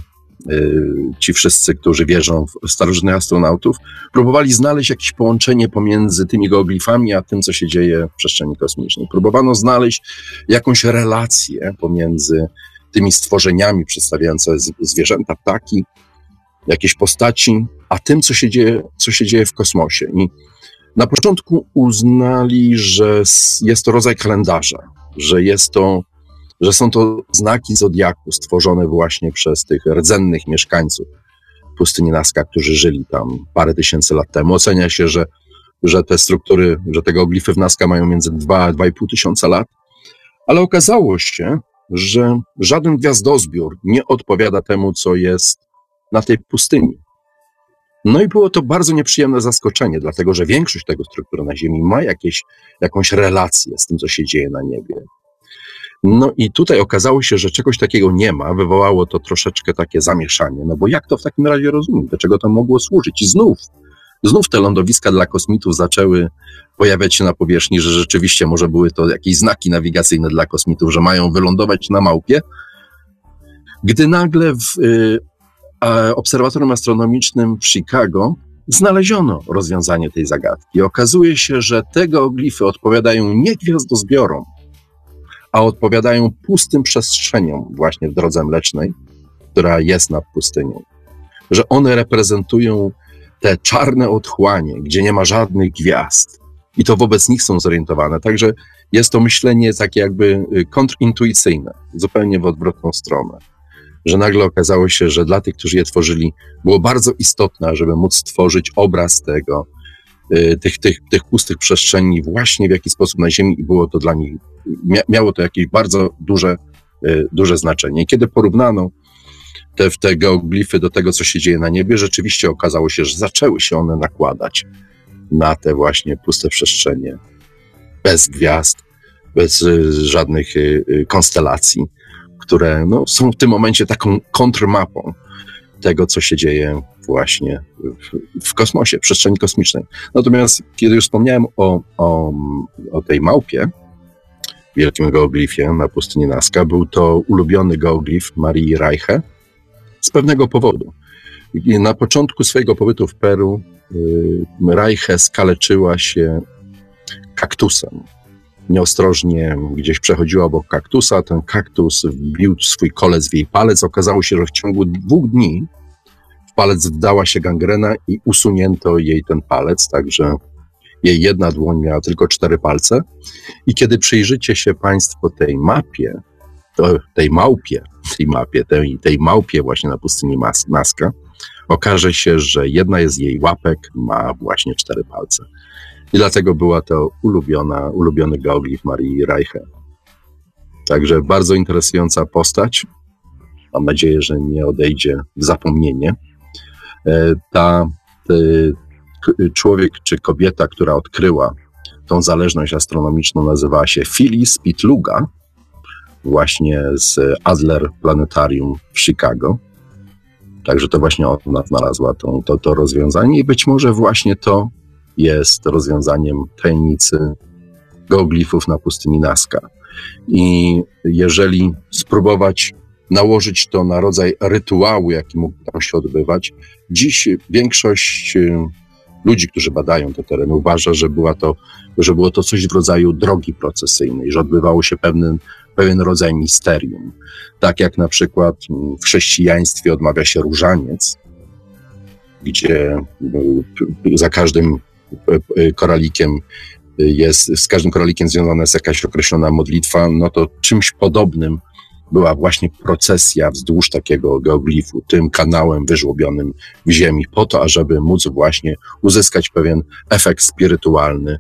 Speaker 3: ci wszyscy, którzy wierzą w starożytnych astronautów, próbowali znaleźć jakieś połączenie pomiędzy tymi geoglifami, a tym, co się dzieje w przestrzeni kosmicznej. Próbowano znaleźć jakąś relację pomiędzy tymi stworzeniami przedstawiające zwierzęta, ptaki, jakieś postaci, a tym, co się dzieje, co się dzieje w kosmosie. I na początku uznali, że jest to rodzaj kalendarza, że jest to, że są to znaki zodiaku stworzone właśnie przez tych rdzennych mieszkańców pustyni Nazca, którzy żyli tam parę tysięcy lat temu. Ocenia się, że, że te struktury, że te geoglify w Nazca mają między 2 a 2,5 tysiąca lat, ale okazało się, że żaden gwiazdozbiór nie odpowiada temu, co jest na tej pustyni. No i było to bardzo nieprzyjemne zaskoczenie, dlatego że większość tego struktury na Ziemi ma jakieś, jakąś relację z tym, co się dzieje na niebie. No i tutaj okazało się, że czegoś takiego nie ma, wywołało to troszeczkę takie zamieszanie, no bo jak to w takim razie rozumieć, do czego to mogło służyć? I znów, znów te lądowiska dla kosmitów zaczęły pojawiać się na powierzchni, że rzeczywiście może były to jakieś znaki nawigacyjne dla kosmitów, że mają wylądować na małpie, gdy nagle w y, obserwatorium astronomicznym w Chicago znaleziono rozwiązanie tej zagadki. Okazuje się, że te geoglify odpowiadają nie gwiazdozbiorom, a odpowiadają pustym przestrzeniom właśnie w drodze mlecznej, która jest nad pustynią. Że one reprezentują te czarne otchłanie, gdzie nie ma żadnych gwiazd. I to wobec nich są zorientowane. Także jest to myślenie takie jakby y, kontrintuicyjne, zupełnie w odwrotną stronę. Że nagle okazało się, że dla tych, którzy je tworzyli, było bardzo istotne, żeby móc stworzyć obraz tego, tych, tych, tych pustych przestrzeni właśnie w jaki sposób na Ziemi i było to dla nich, mia, miało to jakieś bardzo duże, y, duże znaczenie. Kiedy porównano te, te geoglify do tego, co się dzieje na niebie, rzeczywiście okazało się, że zaczęły się one nakładać na te właśnie puste przestrzenie, bez gwiazd, bez y, żadnych y, y, konstelacji, które no, są w tym momencie taką kontrmapą tego, co się dzieje właśnie w, w kosmosie, przestrzeni kosmicznej. Natomiast kiedy już wspomniałem o, o, o tej małpie, wielkim geoglifie na pustyni Nazca, był to ulubiony geoglif Marii Reiche z pewnego powodu. Na początku swojego pobytu w Peru y, Reiche skaleczyła się kaktusem. Nieostrożnie gdzieś przechodziła obok kaktusa, ten kaktus wbił swój kolec w jej palec. Okazało się, że w ciągu dwóch dni palec wdała się gangrena i usunięto jej ten palec, także jej jedna dłoń miała tylko cztery palce. I kiedy przyjrzycie się Państwo tej mapie, to tej małpie, tej mapie, tej, tej małpie właśnie na pustyni Mas- Nazca, okaże się, że jedna z jej łapek ma właśnie cztery palce. I dlatego była to ulubiona, ulubiony geoglif Marii Reiche. Także bardzo interesująca postać. Mam nadzieję, że nie odejdzie w zapomnienie. E, Ta e, człowiek czy kobieta, która odkryła tą zależność astronomiczną, nazywała się Phyllis Pitluga, właśnie z Adler Planetarium w Chicago. Także to właśnie ona znalazła to, to, to rozwiązanie i być może właśnie to jest rozwiązaniem tajemnicy geoglifów na pustyni Nazca. I jeżeli spróbować nałożyć to na rodzaj rytuału, jaki mógł tam się odbywać, dziś większość y, ludzi, którzy badają te tereny, uważa, że, była to, że było to coś w rodzaju drogi procesyjnej, że odbywało się pewien, pewien rodzaj misterium. Tak jak na przykład mm, w chrześcijaństwie odmawia się różaniec, gdzie y, za każdym y, y, koralikiem jest, z każdym koralikiem związana jest jakaś określona modlitwa, no to czymś podobnym była właśnie procesja wzdłuż takiego geoglifu, tym kanałem wyżłobionym w ziemi, po to, ażeby móc właśnie uzyskać pewien efekt spirytualny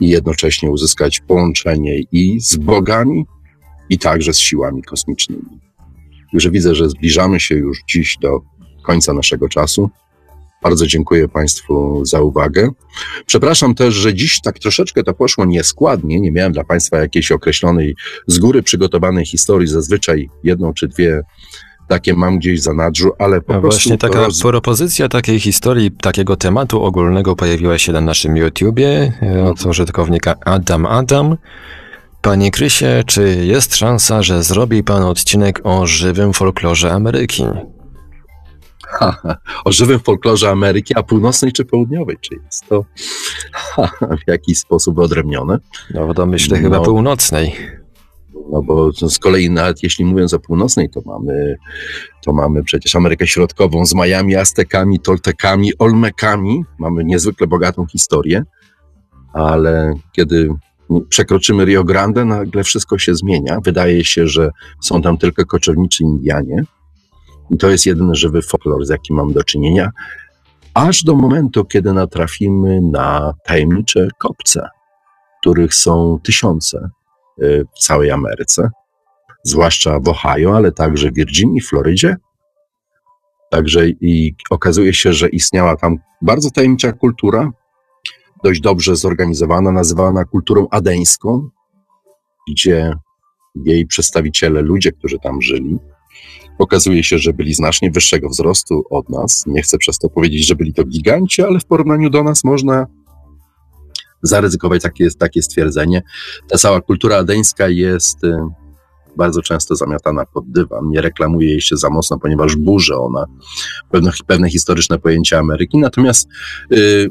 Speaker 3: i jednocześnie uzyskać połączenie i z bogami, i także z siłami kosmicznymi. Także widzę, że zbliżamy się już dziś do końca naszego czasu. Bardzo dziękuję Państwu za uwagę. Przepraszam też, że dziś tak troszeczkę to poszło nieskładnie. Nie miałem dla Państwa jakiejś określonej, z góry przygotowanej historii. Zazwyczaj jedną czy dwie takie mam gdzieś za nadrzu, ale po prostu.
Speaker 2: właśnie taka
Speaker 3: roz-
Speaker 2: propozycja takiej historii, takiego tematu ogólnego pojawiła się na naszym YouTubie e, od użytkownika Adam Adam. Panie Krysie, czy jest szansa, że zrobi pan odcinek o żywym folklorze Ameryki?
Speaker 3: Ha, ha, o żywym folklorze Ameryki, a północnej czy południowej? Czy jest to ha, w jakiś sposób wyodrębnione?
Speaker 2: No domyśle chyba
Speaker 3: No.
Speaker 2: północnej.
Speaker 3: No bo z kolei nawet jeśli mówiąc o północnej, to mamy, to mamy przecież Amerykę Środkową z Majami, Aztekami, Toltekami, Olmekami. Mamy niezwykle bogatą historię, ale kiedy przekroczymy Rio Grande, nagle wszystko się zmienia. Wydaje się, że są tam tylko koczowniczy Indianie. I to jest jedyny żywy folklor, z jakim mam do czynienia. Aż do momentu, kiedy natrafimy na tajemnicze kopce, których są tysiące y, w całej Ameryce, zwłaszcza w Ohio, ale także w Virginii, Florydzie. Także i okazuje się, że istniała tam bardzo tajemnicza kultura, dość dobrze zorganizowana, nazywana kulturą adeńską, gdzie jej przedstawiciele, ludzie, którzy tam żyli, okazuje się, że byli znacznie wyższego wzrostu od nas. Nie chcę przez to powiedzieć, że byli to giganci, ale w porównaniu do nas można zaryzykować takie, takie stwierdzenie. Ta cała kultura adeńska jest y, bardzo często zamiatana pod dywan. Nie reklamuje jej się za mocno, ponieważ burzy ona pewne, pewne historyczne pojęcia Ameryki. Natomiast y,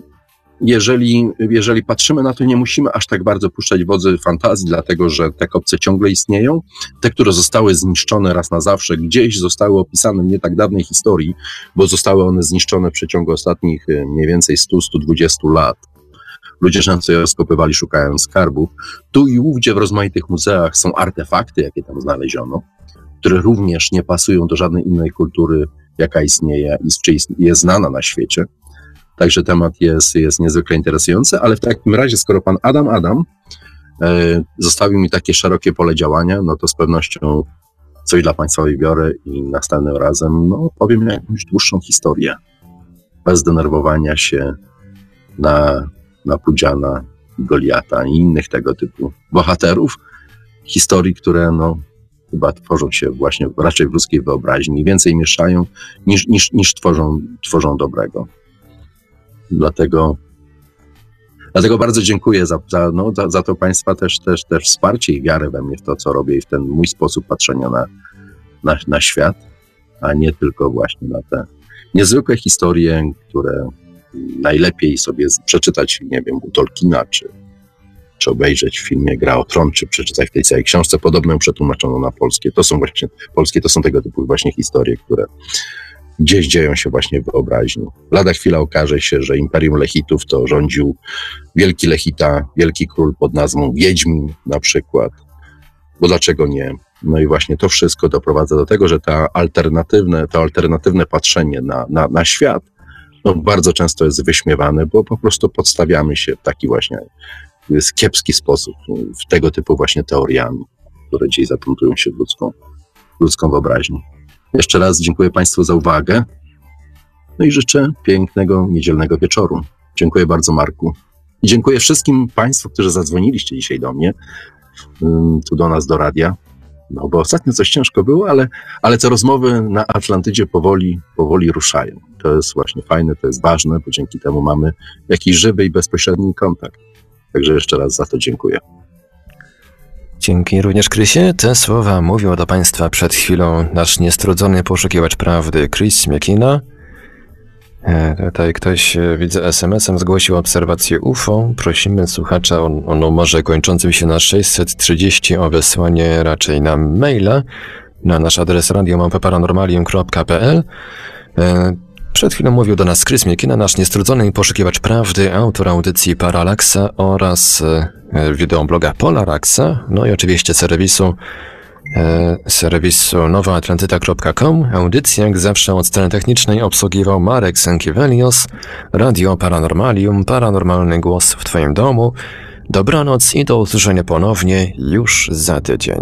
Speaker 3: jeżeli, jeżeli patrzymy na to, nie musimy aż tak bardzo puszczać wodzy fantazji, dlatego że te kopce ciągle istnieją. Te, które zostały zniszczone raz na zawsze, gdzieś zostały opisane w nie tak dawnej historii, bo zostały one zniszczone w przeciągu ostatnich y, mniej więcej 100-120 lat. Ludzie często je rozkopywali szukając skarbów. Tu i ówdzie w rozmaitych muzeach są artefakty, jakie tam znaleziono, które również nie pasują do żadnej innej kultury, jaka istnieje i jest znana na świecie. Także temat jest, jest niezwykle interesujący, ale w takim razie, skoro pan Adam Adam e, zostawił mi takie szerokie pole działania, no to z pewnością coś dla państwa wybiorę i następnym razem no, powiem jakąś dłuższą historię. Bez denerwowania się na, na Pudziana, Goliata i innych tego typu bohaterów. Historii, które no, chyba tworzą się właśnie raczej w ludzkiej wyobraźni, więcej mieszają niż, niż, niż tworzą, tworzą dobrego. Dlatego, dlatego bardzo dziękuję za, za, no, za, za to Państwa też, też, też wsparcie i wiarę we mnie w to, co robię i w ten mój sposób patrzenia na, na, na świat, a nie tylko właśnie na te niezwykłe historie, które najlepiej sobie przeczytać, nie wiem, u Tolkiena, czy, czy obejrzeć w filmie Gra o Tron, czy przeczytać w tej całej książce. Podobną przetłumaczono na polskie. To są właśnie, polskie to są tego typu właśnie historie, które gdzieś dzieją się właśnie w wyobraźni. Lada chwila okaże się, że Imperium Lechitów to rządził wielki Lechita, wielki król pod nazwą Wiedźmin na przykład. Bo dlaczego nie? No i właśnie to wszystko doprowadza do tego, że ta alternatywne, to alternatywne patrzenie na, na, na świat no, bardzo często jest wyśmiewane, bo po prostu podstawiamy się w taki właśnie jest kiepski sposób w tego typu właśnie teoriami, które gdzieś zaplątują się w ludzką, w ludzką wyobraźnię. Jeszcze raz dziękuję Państwu za uwagę. No i życzę pięknego niedzielnego wieczoru. Dziękuję bardzo, Marku. I dziękuję wszystkim Państwu, którzy zadzwoniliście dzisiaj do mnie, ym, tu do nas, do radia. No bo ostatnio coś ciężko było, ale, ale te rozmowy na Atlantydzie powoli, powoli ruszają. To jest właśnie fajne, to jest ważne, bo dzięki temu mamy jakiś żywy i bezpośredni kontakt. Także jeszcze raz za to dziękuję.
Speaker 2: Dzięki również Krysie. Te słowa mówił do Państwa przed chwilą nasz niestrudzony poszukiwacz prawdy Chris Miekina. E, Tutaj ktoś, e, widzę, SMS-em zgłosił obserwację UFO. Prosimy słuchacza o, o numerze kończącym się na 630 o wysłanie raczej na maila na nasz adres radiomałpa-paranormalium.pl. E, Przed chwilą mówił do nas Chris Miekina, nasz niestrudzony poszukiwacz prawdy, autor audycji Paralaksa oraz e, wideobloga Polaraxa, no i oczywiście serwisu e, serwisu nowaatlantyta.com. Audycję jak zawsze od strony technicznej obsługiwał Marek Sękiewelios, Radio Paranormalium, paranormalny głos w Twoim domu. Dobranoc i do usłyszenia ponownie już za tydzień.